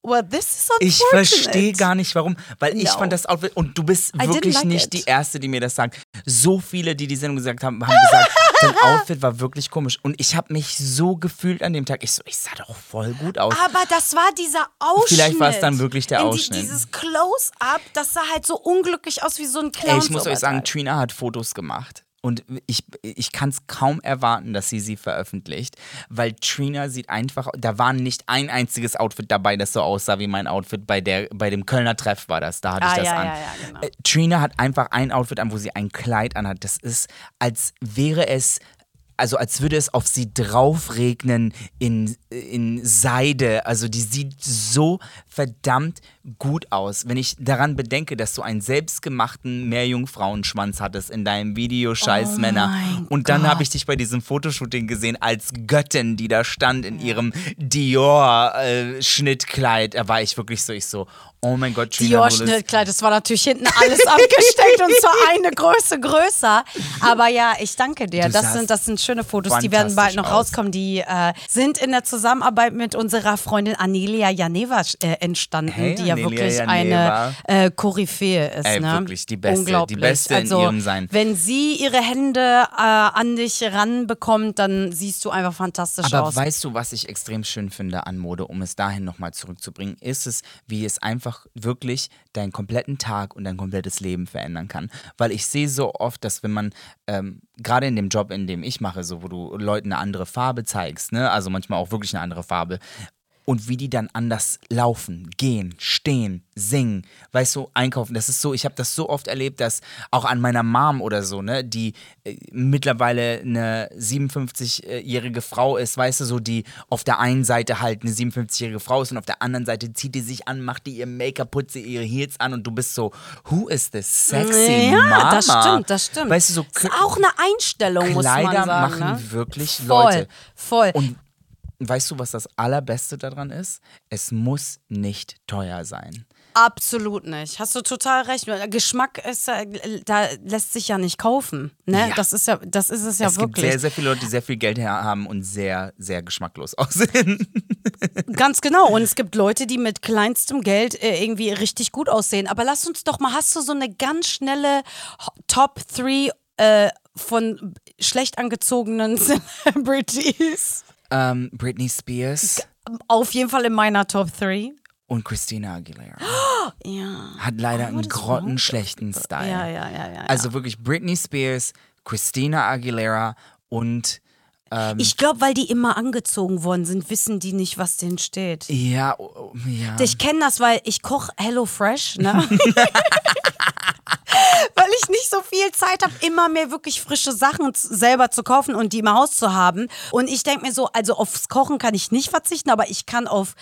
Speaker 2: Well, this is
Speaker 1: Ich verstehe gar nicht warum, weil ich
Speaker 2: No.
Speaker 1: fand das Outfit und du bist wirklich
Speaker 2: like
Speaker 1: nicht
Speaker 2: it.
Speaker 1: die erste, die mir das sagt. So viele, die die Sendung gesagt haben, haben gesagt, dein Outfit war wirklich komisch und ich habe mich so gefühlt an dem Tag. Ich so, ich sah doch voll gut aus.
Speaker 2: Aber das war dieser Ausschnitt.
Speaker 1: Vielleicht war es dann wirklich der Ausschnitt.
Speaker 2: dieses Close-Up, das sah halt so unglücklich aus wie so ein Clown.
Speaker 1: Ey, ich muss euch sagen, Trina hat Fotos gemacht. Und ich, ich kann es kaum erwarten, dass sie sie veröffentlicht, weil Trina sieht einfach, da war nicht ein einziges Outfit dabei, das so aussah wie mein Outfit bei, der, bei dem Kölner Treff war das, da hatte
Speaker 2: Ah,
Speaker 1: ich das
Speaker 2: ja,
Speaker 1: an.
Speaker 2: ja, ja, genau.
Speaker 1: Äh, Trina hat einfach ein Outfit an, wo sie ein Kleid anhat. Das ist, als wäre es also als würde es auf sie draufregnen in, in Seide. Also die sieht so verdammt gut aus. Wenn ich daran bedenke, dass du einen selbstgemachten Meerjungfrauenschwanz hattest in deinem Video Scheiß
Speaker 2: Oh
Speaker 1: Männer. Und dann habe ich dich bei diesem Fotoshooting gesehen als Göttin, die da stand in ihrem Dior-Schnittkleid. da war ich wirklich so, ich so, oh mein Gott, Trina Willis.
Speaker 2: Dior-Schnittkleid, das war natürlich hinten alles abgesteckt und zwar eine Größe größer. Aber ja, ich danke dir.
Speaker 1: Du
Speaker 2: Das sind, das sind schöne Fotos, die werden bald noch
Speaker 1: aus.
Speaker 2: rauskommen. Die äh, sind in der Zusammenarbeit mit unserer Freundin Anelia Janeva äh, entstanden,
Speaker 1: Hey,
Speaker 2: die ja
Speaker 1: Anelia
Speaker 2: wirklich
Speaker 1: Janeva.
Speaker 2: eine äh, Koryphäe ist.
Speaker 1: Ey,
Speaker 2: ne?
Speaker 1: wirklich, die Beste, die
Speaker 2: Unglaublich.
Speaker 1: Beste in
Speaker 2: also,
Speaker 1: ihrem Sein.
Speaker 2: Wenn sie ihre Hände äh, an dich ranbekommt, dann siehst du einfach fantastisch
Speaker 1: Aber
Speaker 2: aus.
Speaker 1: weißt du, was ich extrem schön finde an Mode, um es dahin nochmal zurückzubringen, ist es, wie es einfach wirklich deinen kompletten Tag und dein komplettes Leben verändern kann. Weil ich sehe so oft, dass wenn man, ähm, gerade in dem Job, in dem ich mache, so wo du Leuten eine andere Farbe zeigst, ne, also manchmal auch wirklich eine andere Farbe, und wie die dann anders laufen, gehen, stehen, singen, weißt du, einkaufen. Das ist so, ich habe das so oft erlebt, dass auch an meiner Mom oder so, ne, die äh, mittlerweile eine 57-jährige Frau ist, weißt du, so die auf der einen Seite halt eine 57-jährige Frau ist und auf der anderen Seite zieht die sich an, macht die ihr Make-up, putzt sie ihre Heels an und du bist so, who is this sexy
Speaker 2: ja,
Speaker 1: Mama?
Speaker 2: das stimmt, das stimmt.
Speaker 1: Weißt du, so
Speaker 2: ist auch eine Einstellung, muss man
Speaker 1: Kleider
Speaker 2: sagen.
Speaker 1: machen
Speaker 2: ne?
Speaker 1: wirklich
Speaker 2: voll,
Speaker 1: Leute.
Speaker 2: Voll.
Speaker 1: Und weißt du, was das Allerbeste daran ist? Es muss nicht teuer sein.
Speaker 2: Absolut nicht. Hast du total recht. Geschmack ist, da lässt sich ja nicht kaufen. Ne?
Speaker 1: Ja.
Speaker 2: Das ist ja, das ist es ja
Speaker 1: es gibt
Speaker 2: wirklich.
Speaker 1: sehr, sehr viele Leute, die sehr viel Geld her- haben und sehr, sehr geschmacklos aussehen.
Speaker 2: Ganz genau. Und es gibt Leute, die mit kleinstem Geld äh, irgendwie richtig gut aussehen. Aber lass uns doch mal, hast du so eine ganz schnelle Top 3 äh, von schlecht angezogenen Celebrities?
Speaker 1: Ähm, Britney Spears
Speaker 2: Auf jeden Fall in meiner Top 3.
Speaker 1: und Christina Aguilera
Speaker 2: Ja.
Speaker 1: hat leider einen
Speaker 2: is wrong?
Speaker 1: grottenschlechten Style.
Speaker 2: Ja, ja, ja, ja. ja.
Speaker 1: Also wirklich Britney Spears, Christina Aguilera und ähm,
Speaker 2: ich glaube, weil die immer angezogen worden sind, wissen die nicht, was denen steht.
Speaker 1: ja, oh, oh, ja.
Speaker 2: Ich kenne das, weil ich koche Hello Fresh, ne? weil ich nicht so viel Zeit habe, immer mehr wirklich frische Sachen selber zu kaufen und die im Haus zu haben. Und ich denke mir so, also aufs Kochen kann ich nicht verzichten, aber ich kann auf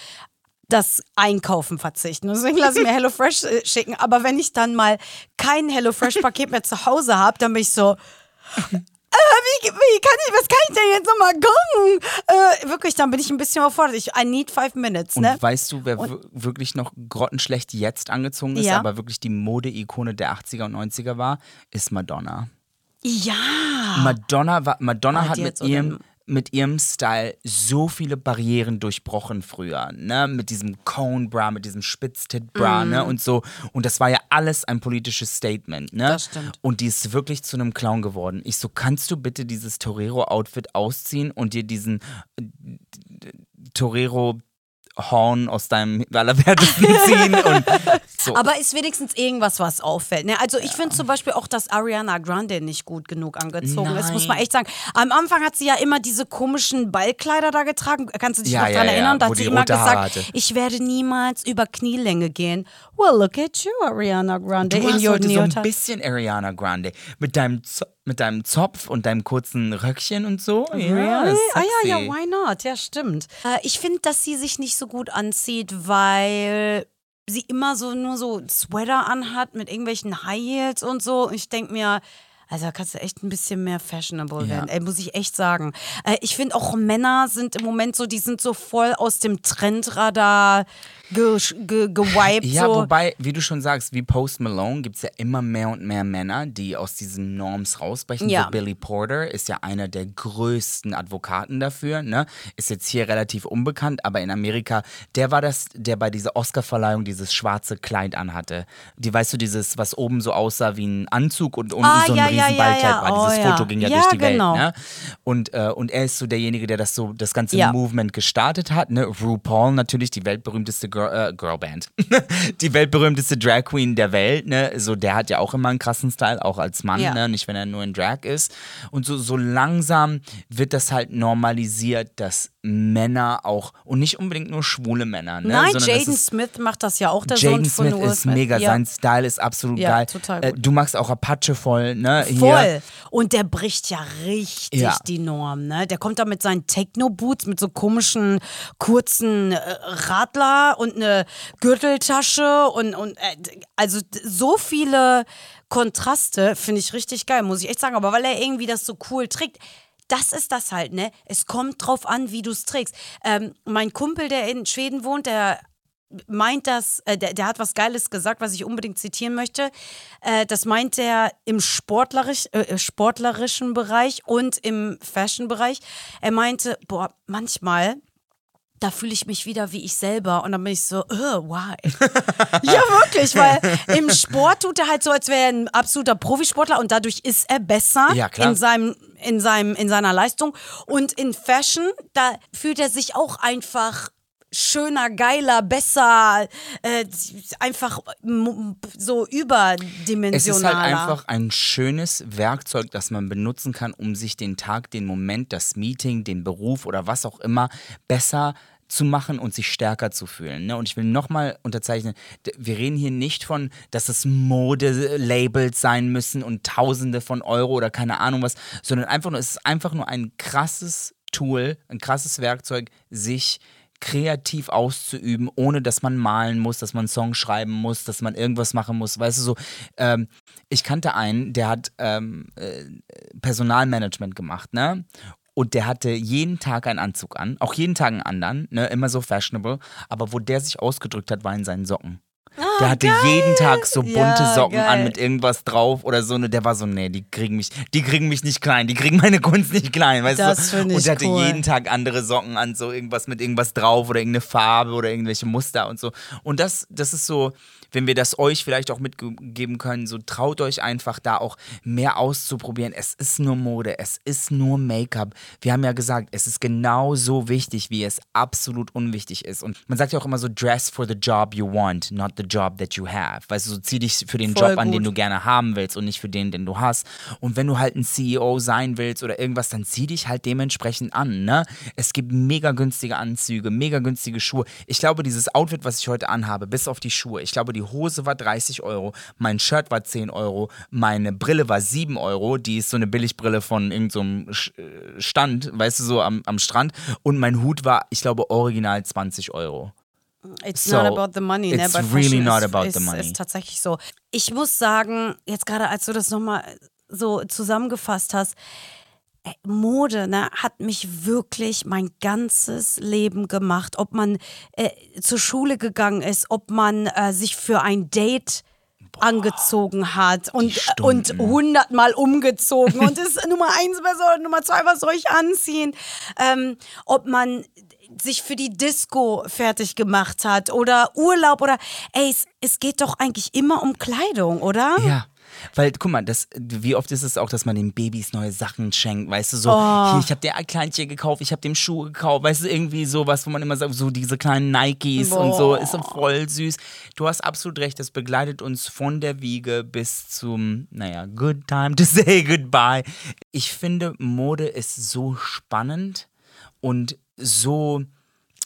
Speaker 2: das Einkaufen verzichten. Deswegen lasse ich mir HelloFresh äh, schicken. Aber wenn ich dann mal kein HelloFresh-Paket mehr zu Hause habe, dann bin ich so. Äh, wie, wie kann ich, was kann ich denn jetzt nochmal gucken? Äh, wirklich, dann bin ich ein bisschen überfordert. Ich, I need five minutes,
Speaker 1: Und
Speaker 2: ne?
Speaker 1: weißt du, wer wir- wirklich noch grottenschlecht jetzt angezogen ist,
Speaker 2: Ja.
Speaker 1: aber wirklich die Mode-Ikone der 80er und 90er war, ist Madonna.
Speaker 2: Ja.
Speaker 1: Madonna, war, Madonna
Speaker 2: Ah,
Speaker 1: hat mit ihrem, mit ihrem Style so viele Barrieren durchbrochen früher, ne? Mit diesem Cone Bra, mit diesem Spitztit Bra, ne? Und so. Und das war ja alles ein politisches Statement, ne?
Speaker 2: Mhm. Das stimmt.
Speaker 1: Und die ist wirklich zu einem Clown geworden. Ich so, kannst du bitte dieses Torero-Outfit ausziehen und dir diesen äh, Torero Horn aus deinem Allerwertesten ziehen und so.
Speaker 2: Aber ist wenigstens irgendwas, was auffällt. Ne? Also ich finde zum Beispiel auch, dass Ariana Grande nicht gut genug angezogen ist, muss man
Speaker 1: Nein.
Speaker 2: echt sagen. Am Anfang hat sie ja immer diese komischen Ballkleider da getragen. Kannst du dich
Speaker 1: Ja,
Speaker 2: noch
Speaker 1: ja,
Speaker 2: dran
Speaker 1: ja,
Speaker 2: erinnern? Da hat sie immer gesagt,
Speaker 1: hatte.
Speaker 2: ich werde niemals über Knielänge gehen. Well, look at you, Ariana Grande,
Speaker 1: Du
Speaker 2: in
Speaker 1: hast
Speaker 2: your
Speaker 1: heute so ein bisschen Ariana Grande mit deinem, Z mit deinem Zopf und deinem kurzen Röckchen und so. Ja,
Speaker 2: Really?
Speaker 1: ist
Speaker 2: Ah ja, ja, why not? Ja, stimmt. Äh, ich finde, dass sie sich nicht so gut anzieht, weil sie immer so nur so Sweater anhat mit irgendwelchen High Heels und so. Und ich denke mir, also da kannst du echt ein bisschen mehr fashionable
Speaker 1: Ja.
Speaker 2: werden, ey, muss ich echt sagen. Äh, ich finde auch Männer sind im Moment so, die sind so voll aus dem Trendradar ge ge gewiped.
Speaker 1: Ja,
Speaker 2: so.
Speaker 1: wobei, wie du schon sagst, wie Post Malone gibt es ja immer mehr und mehr Männer, die aus diesen Norms rausbrechen.
Speaker 2: Ja.
Speaker 1: So Billy Porter ist ja einer der größten Advokaten dafür, ne? Ist jetzt hier relativ unbekannt, aber in Amerika, der war das, der bei dieser Oscarverleihung dieses schwarze Kleid anhatte. Die, weißt du, dieses, was oben so aussah wie ein Anzug und unten
Speaker 2: Ah,
Speaker 1: so ein
Speaker 2: ja,
Speaker 1: riesen
Speaker 2: ja,
Speaker 1: Ballkleid
Speaker 2: ja.
Speaker 1: war.
Speaker 2: Oh,
Speaker 1: Dieses
Speaker 2: ja.
Speaker 1: Foto ging ja, durch die
Speaker 2: genau.
Speaker 1: Welt, ne? Und, äh, und er ist so derjenige, der das so, das ganze. Movement gestartet hat, ne? RuPaul natürlich, die weltberühmteste Girl, äh, Girlband. die weltberühmteste Drag Queen der Welt, ne? So, der hat ja auch immer einen krassen Style, auch als Mann,
Speaker 2: Ja.
Speaker 1: ne? Nicht, wenn er nur in Drag ist. Und so, so langsam wird das halt normalisiert, dass Männer auch, und nicht unbedingt nur schwule Männer, ne?
Speaker 2: Nein,
Speaker 1: Sondern
Speaker 2: Jaden Smith macht das ja auch, der
Speaker 1: Jaden
Speaker 2: Sohn
Speaker 1: Smith ist
Speaker 2: Smith.
Speaker 1: mega,
Speaker 2: ja.
Speaker 1: sein Style ist absolut
Speaker 2: Ja,
Speaker 1: geil.
Speaker 2: total
Speaker 1: Äh,
Speaker 2: gut.
Speaker 1: du magst auch Apache voll, ne?
Speaker 2: Voll.
Speaker 1: Hier.
Speaker 2: Und der bricht ja richtig
Speaker 1: Ja.
Speaker 2: die Norm, ne? Der kommt da mit seinen Techno-Boots, mit so komischen, kurzen äh, Radler und eine Gürteltasche und, und äh, also so viele Kontraste finde ich richtig geil, muss ich echt sagen. Aber weil er irgendwie das so cool trägt. Das ist das halt, ne? Es kommt drauf an, wie du es trägst. Ähm, mein Kumpel, der in Schweden wohnt, der meint das, äh, der, der hat was Geiles gesagt, was ich unbedingt zitieren möchte. Äh, das meint er im sportlerisch, äh, sportlerischen Bereich und im Fashion-Bereich. Er meinte, boah, manchmal. Da fühle ich mich wieder wie ich selber und dann bin ich so, äh, why? ja, wirklich, weil im Sport tut er halt so, als wäre er ein absoluter Profisportler und dadurch ist er besser
Speaker 1: Ja,
Speaker 2: in seinem, in seinem, in seiner Leistung. Und in Fashion, da fühlt er sich auch einfach schöner, geiler, besser, äh, einfach so überdimensionaler.
Speaker 1: Es ist halt einfach ein schönes Werkzeug, das man benutzen kann, um sich den Tag, den Moment, das Meeting, den Beruf oder was auch immer besser zu machen und sich stärker zu fühlen. Ne? Und ich will nochmal unterzeichnen, wir reden hier nicht von, dass es Modelabels sein müssen und Tausende von Euro oder keine Ahnung was, sondern einfach nur, es ist einfach nur ein krasses Tool, ein krasses Werkzeug, sich kreativ auszuüben, ohne dass man malen muss, dass man einen Song schreiben muss, dass man irgendwas machen muss. Weißt du so, ähm, ich kannte einen, der hat ähm, äh, Personalmanagement gemacht, ne? Und der hatte jeden Tag einen Anzug an, auch jeden Tag einen anderen, ne? Immer so fashionable. Aber wo der sich ausgedrückt hat, war in seinen Socken. Der hatte jeden Tag so bunte
Speaker 2: Ja,
Speaker 1: Socken an
Speaker 2: geil.
Speaker 1: mit irgendwas drauf oder so. Ne, der war so, nee, die kriegen mich, die kriegen mich nicht klein, die kriegen meine Kunst nicht klein, weißt
Speaker 2: Das
Speaker 1: du?
Speaker 2: ich
Speaker 1: Und der hatte
Speaker 2: cool.
Speaker 1: jeden Tag andere Socken an, so irgendwas mit irgendwas drauf oder irgendeine Farbe oder irgendwelche Muster und so. Und das, das ist so, wenn wir das euch vielleicht auch mitgeben können, so traut euch einfach da auch mehr auszuprobieren. Es ist nur Mode, es ist nur Make-up. Wir haben ja gesagt, es ist genauso wichtig, wie es absolut unwichtig ist. Und man sagt ja auch immer so, dress for the job you want, not the job that you have. Weißt du, so zieh dich für den
Speaker 2: Voll
Speaker 1: Job an, den du gerne haben willst und nicht für den, den du hast. Und wenn du halt ein CEO sein willst oder irgendwas, dann zieh dich halt dementsprechend an. Ne? Es gibt mega günstige Anzüge, mega günstige Schuhe. Ich glaube, dieses Outfit, was ich heute anhabe, bis auf die Schuhe, ich glaube, die Hose war 30 Euro, mein Shirt war 10 Euro, meine Brille war 7 Euro, die ist so eine Billigbrille von irgendeinem so Stand, weißt du, so am, am Strand. Und mein Hut war, ich glaube, original 20 Euro.
Speaker 2: It's
Speaker 1: So,
Speaker 2: not about the money, ne?
Speaker 1: it's really not about
Speaker 2: ist,
Speaker 1: the money.
Speaker 2: Ist tatsächlich so. Ich muss sagen, jetzt gerade als du das nochmal so zusammengefasst hast, Mode ne, hat mich wirklich mein ganzes Leben gemacht. Ob man äh, zur Schule gegangen ist, ob man äh, sich für ein Date angezogen hat und, und
Speaker 1: Stunden.
Speaker 2: hundertmal umgezogen und ist Nummer eins, was soll, Nummer zwei, was soll ich anziehen? Ähm, ob man sich für die Disco fertig gemacht hat oder Urlaub oder ey, es, es geht doch eigentlich immer um Kleidung, oder?
Speaker 1: Ja. Weil, guck mal, das, wie oft ist es auch, dass man den Babys neue Sachen schenkt, weißt du, so,
Speaker 2: Oh.
Speaker 1: hier, ich habe dir ein Kleinchen gekauft, ich habe dem Schuhe gekauft, weißt du, irgendwie sowas, wo man immer sagt, so diese kleinen Nikes und so,
Speaker 2: Boah.
Speaker 1: ist so voll süß. Du hast absolut recht, das begleitet uns von der Wiege bis zum, naja, good time to say goodbye. Ich finde, Mode ist so spannend und so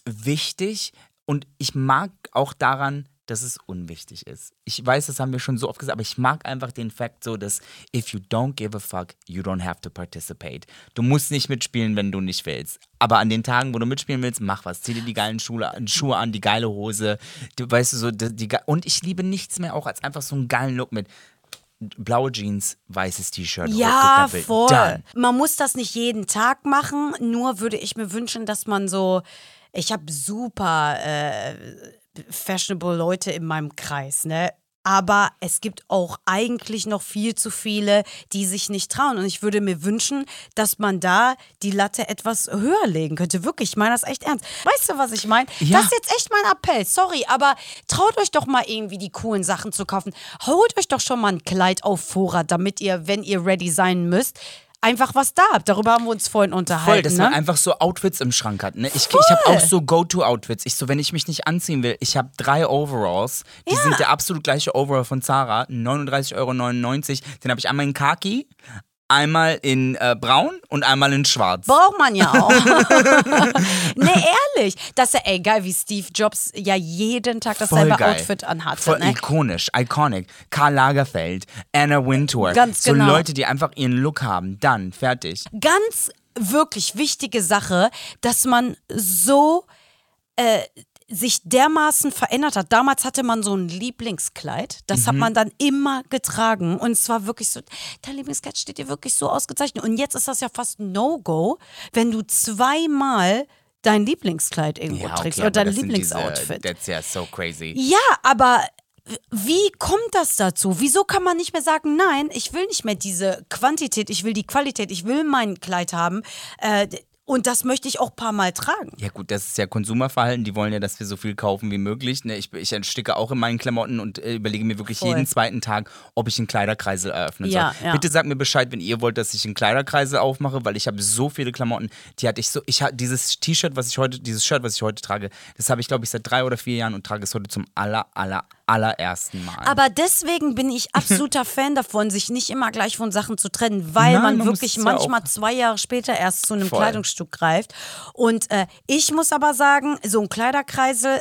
Speaker 1: wichtig und ich mag auch daran, dass es unwichtig ist. Ich weiß, das haben wir schon so oft gesagt, aber ich mag einfach den Fakt so, dass if you don't give a fuck, you don't have to participate. Du musst nicht mitspielen, wenn du nicht willst. Aber an den Tagen, wo du mitspielen willst, mach was. Zieh dir die geilen Schuhe, Schuhe an, die geile Hose. Du weißt du so, die, die, und ich liebe nichts mehr auch als einfach so einen geilen Look mit blaue Jeans, weißes T-Shirt,
Speaker 2: Ja, voll.
Speaker 1: Done.
Speaker 2: Man muss das nicht jeden Tag machen, nur würde ich mir wünschen, dass man so, ich habe super äh, fashionable Leute in meinem Kreis, ne? Aber es gibt auch eigentlich noch viel zu viele, die sich nicht trauen. Und ich würde mir wünschen, dass man da die Latte etwas höher legen könnte. Wirklich, ich meine das echt ernst. Weißt du, was ich meine?
Speaker 1: Ja.
Speaker 2: Das ist jetzt echt mein Appell. Sorry, aber traut euch doch mal irgendwie die coolen Sachen zu kaufen. Holt euch doch schon mal ein Kleid auf Vorrat, damit ihr, wenn ihr ready sein müsst, einfach was da habt. Darüber haben wir uns vorhin unterhalten.
Speaker 1: Voll, dass man
Speaker 2: ne?
Speaker 1: einfach so Outfits im Schrank hat. Ne? Ich, ich habe auch so Go-To-Outfits. Ich so, wenn ich mich nicht anziehen will, ich habe drei Overalls. Die sind der absolut gleiche Overall von Zara, 39,99 Euro. Den habe ich einmal in Khaki, Einmal in äh, braun und einmal in schwarz.
Speaker 2: Braucht man ja auch. nee, ehrlich. Das ist ja ey, geil, wie Steve Jobs ja jeden Tag dasselbe. Outfit anhatte.
Speaker 1: Voll
Speaker 2: ne?
Speaker 1: ikonisch, iconic. Karl Lagerfeld, Anna Wintour.
Speaker 2: Ganz
Speaker 1: so
Speaker 2: genau.
Speaker 1: Leute, die einfach ihren Look haben. Dann, fertig.
Speaker 2: Ganz wirklich wichtige Sache, dass man so äh, sich dermaßen verändert hat. Damals hatte man so ein Lieblingskleid, das
Speaker 1: Mhm.
Speaker 2: hat man dann immer getragen und es war wirklich so, dein Lieblingskleid steht dir wirklich so ausgezeichnet und jetzt ist das ja fast No-Go, wenn du zweimal dein Lieblingskleid irgendwo trägst oder dein Lieblingsoutfit.
Speaker 1: That's yeah, so crazy.
Speaker 2: Ja, aber wie kommt das dazu? Wieso kann man nicht mehr sagen, nein, ich will nicht mehr diese Quantität, ich will die Qualität, ich will mein Kleid haben äh, und das möchte ich auch ein paar Mal tragen.
Speaker 1: Ja gut, das ist ja Konsumerverhalten. Die wollen ja, dass wir so viel kaufen wie möglich. Ne? Ich, ich sticke auch in meinen Klamotten und äh, überlege mir wirklich
Speaker 2: Voll.
Speaker 1: jeden zweiten Tag, ob ich einen Kleiderkreisel eröffnen
Speaker 2: Ja,
Speaker 1: soll.
Speaker 2: ja.
Speaker 1: Bitte sagt mir Bescheid, wenn ihr wollt, dass ich einen Kleiderkreisel aufmache, weil ich habe so viele Klamotten. Die hatte ich so. Ich hatte dieses T-Shirt, was ich heute, dieses Shirt, was ich heute trage, das habe ich glaube ich seit drei oder vier Jahren und trage es heute zum aller, aller, allerersten Mal.
Speaker 2: Aber deswegen bin ich absoluter Fan davon, sich nicht immer gleich von Sachen zu trennen, weil
Speaker 1: Nein,
Speaker 2: man,
Speaker 1: man
Speaker 2: wirklich
Speaker 1: ja
Speaker 2: manchmal
Speaker 1: auch-
Speaker 2: zwei Jahre später erst zu einem
Speaker 1: Voll.
Speaker 2: Kleidungsstück greift. Und äh, ich muss aber sagen, so ein Kleiderkreisel,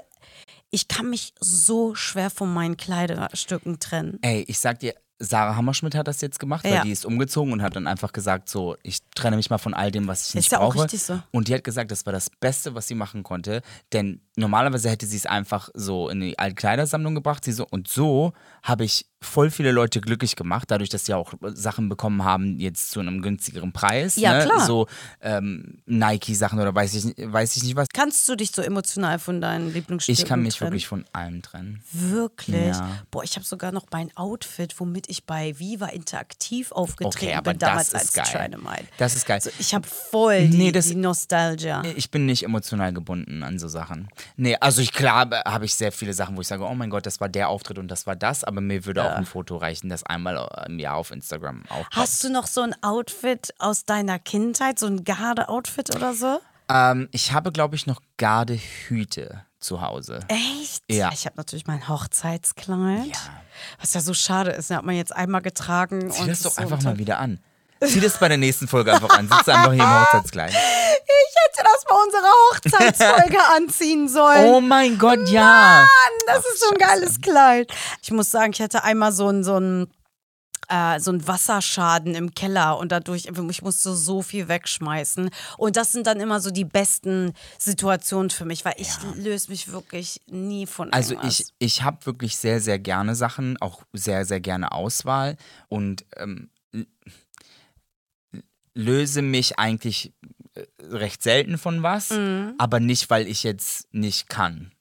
Speaker 2: ich kann mich so schwer von meinen Kleiderstücken trennen.
Speaker 1: Ey, ich sag dir, Sarah Hammerschmidt hat das jetzt gemacht, weil
Speaker 2: Ja.
Speaker 1: die ist umgezogen und hat dann einfach gesagt, so, ich trenne mich mal von all dem, was ich nicht
Speaker 2: ja auch
Speaker 1: brauche.
Speaker 2: richtig so.
Speaker 1: Und die hat gesagt, das war das Beste, was sie machen konnte, denn normalerweise hätte sie es einfach so in die Altkleidersammlung gebracht. Sie so, und so habe ich voll viele Leute glücklich gemacht, dadurch, dass sie auch Sachen bekommen haben, jetzt zu einem günstigeren Preis.
Speaker 2: Ja,
Speaker 1: ne?
Speaker 2: klar.
Speaker 1: So ähm, Nike-Sachen oder weiß ich, weiß ich nicht was.
Speaker 2: Kannst du dich so emotional von deinen Lieblingsstücken
Speaker 1: Ich kann mich
Speaker 2: trennen?
Speaker 1: wirklich von allem trennen.
Speaker 2: Wirklich?
Speaker 1: Ja.
Speaker 2: Boah, ich habe sogar noch mein Outfit, womit ich bei Viva Interaktiv aufgetreten
Speaker 1: Okay, aber
Speaker 2: bin, damals
Speaker 1: das ist
Speaker 2: als
Speaker 1: geil.
Speaker 2: Dynamite.
Speaker 1: Das ist geil.
Speaker 2: Also ich habe voll die,
Speaker 1: Nee, das-
Speaker 2: die Nostalgia.
Speaker 1: Ich bin nicht emotional gebunden an so Sachen. Nee, also ich klar habe ich sehr viele Sachen, wo ich sage, oh mein Gott, das war der Auftritt und das war das, aber mir würde auch ein Foto reichen, das einmal im Jahr auf Instagram aufpoppt.
Speaker 2: Hast du noch so ein Outfit aus deiner Kindheit, so ein Garde-Outfit oder so?
Speaker 1: Ähm, ich habe, glaube ich, noch Gardehüte zu Hause.
Speaker 2: Echt?
Speaker 1: Ja.
Speaker 2: Ich habe natürlich mein Hochzeitskleid. Was ja so schade ist, den hat man jetzt einmal getragen.
Speaker 1: Zieh
Speaker 2: und
Speaker 1: das doch
Speaker 2: so
Speaker 1: einfach mal wieder an. Zieh das bei der nächsten Folge einfach an. Sitz einfach hier im Hochzeitskleid.
Speaker 2: Ich hätte das bei unserer Hochzeitsfolge anziehen sollen.
Speaker 1: Oh mein Gott, ja.
Speaker 2: Mann, das ist so ein geiles Kleid. Ich muss sagen, ich hatte einmal so ein, so ein, äh, so ein Wasserschaden im Keller und dadurch, ich musste so viel wegschmeißen. Und das sind dann immer so die besten Situationen für mich, weil ich löse mich wirklich nie von
Speaker 1: Also
Speaker 2: irgendwas.
Speaker 1: ich, ich habe wirklich sehr, sehr gerne Sachen, auch sehr, sehr gerne Auswahl und ähm, löse mich eigentlich äh, recht selten von was,
Speaker 2: Mhm.
Speaker 1: aber nicht, weil ich jetzt nicht kann.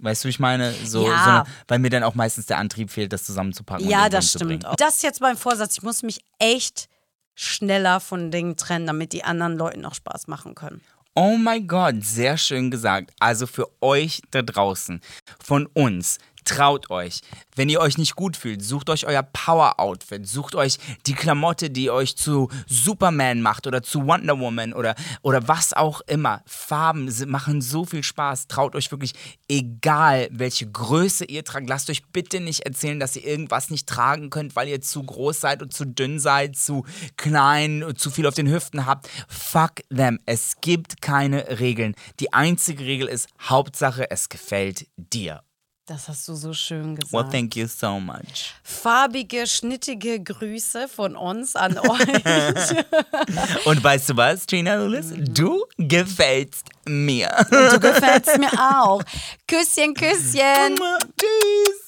Speaker 1: Weißt du, ich meine, so,
Speaker 2: Ja.
Speaker 1: sondern weil mir dann auch meistens der Antrieb fehlt, das zusammenzupacken.
Speaker 2: Ja, das stimmt auch. Das ist jetzt mein Vorsatz. Ich muss mich echt schneller von Dingen trennen, damit die anderen Leuten auch Spaß machen können.
Speaker 1: Oh mein Gott, sehr schön gesagt. Also für euch da draußen, von uns, traut euch. Wenn ihr euch nicht gut fühlt, sucht euch euer Power-Outfit, sucht euch die Klamotte, die euch zu Superman macht oder zu Wonder Woman oder, oder was auch immer. Farben machen so viel Spaß. Traut euch wirklich, egal welche Größe ihr tragt, lasst euch bitte nicht erzählen, dass ihr irgendwas nicht tragen könnt, weil ihr zu groß seid und zu dünn seid, zu klein, zu viel auf den Hüften habt. Fuck them. Es gibt keine Regeln. Die einzige Regel ist, Hauptsache, es gefällt dir.
Speaker 2: Das hast du so schön gesagt.
Speaker 1: Well, thank you so much.
Speaker 2: Farbige, schnittige Grüße von uns an euch.
Speaker 1: Und weißt du was, Gina Lewis? Du gefällst mir.
Speaker 2: Du gefällst mir auch. Küsschen, Küsschen.
Speaker 1: Tschüss.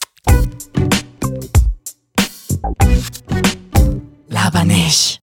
Speaker 1: Laber nicht.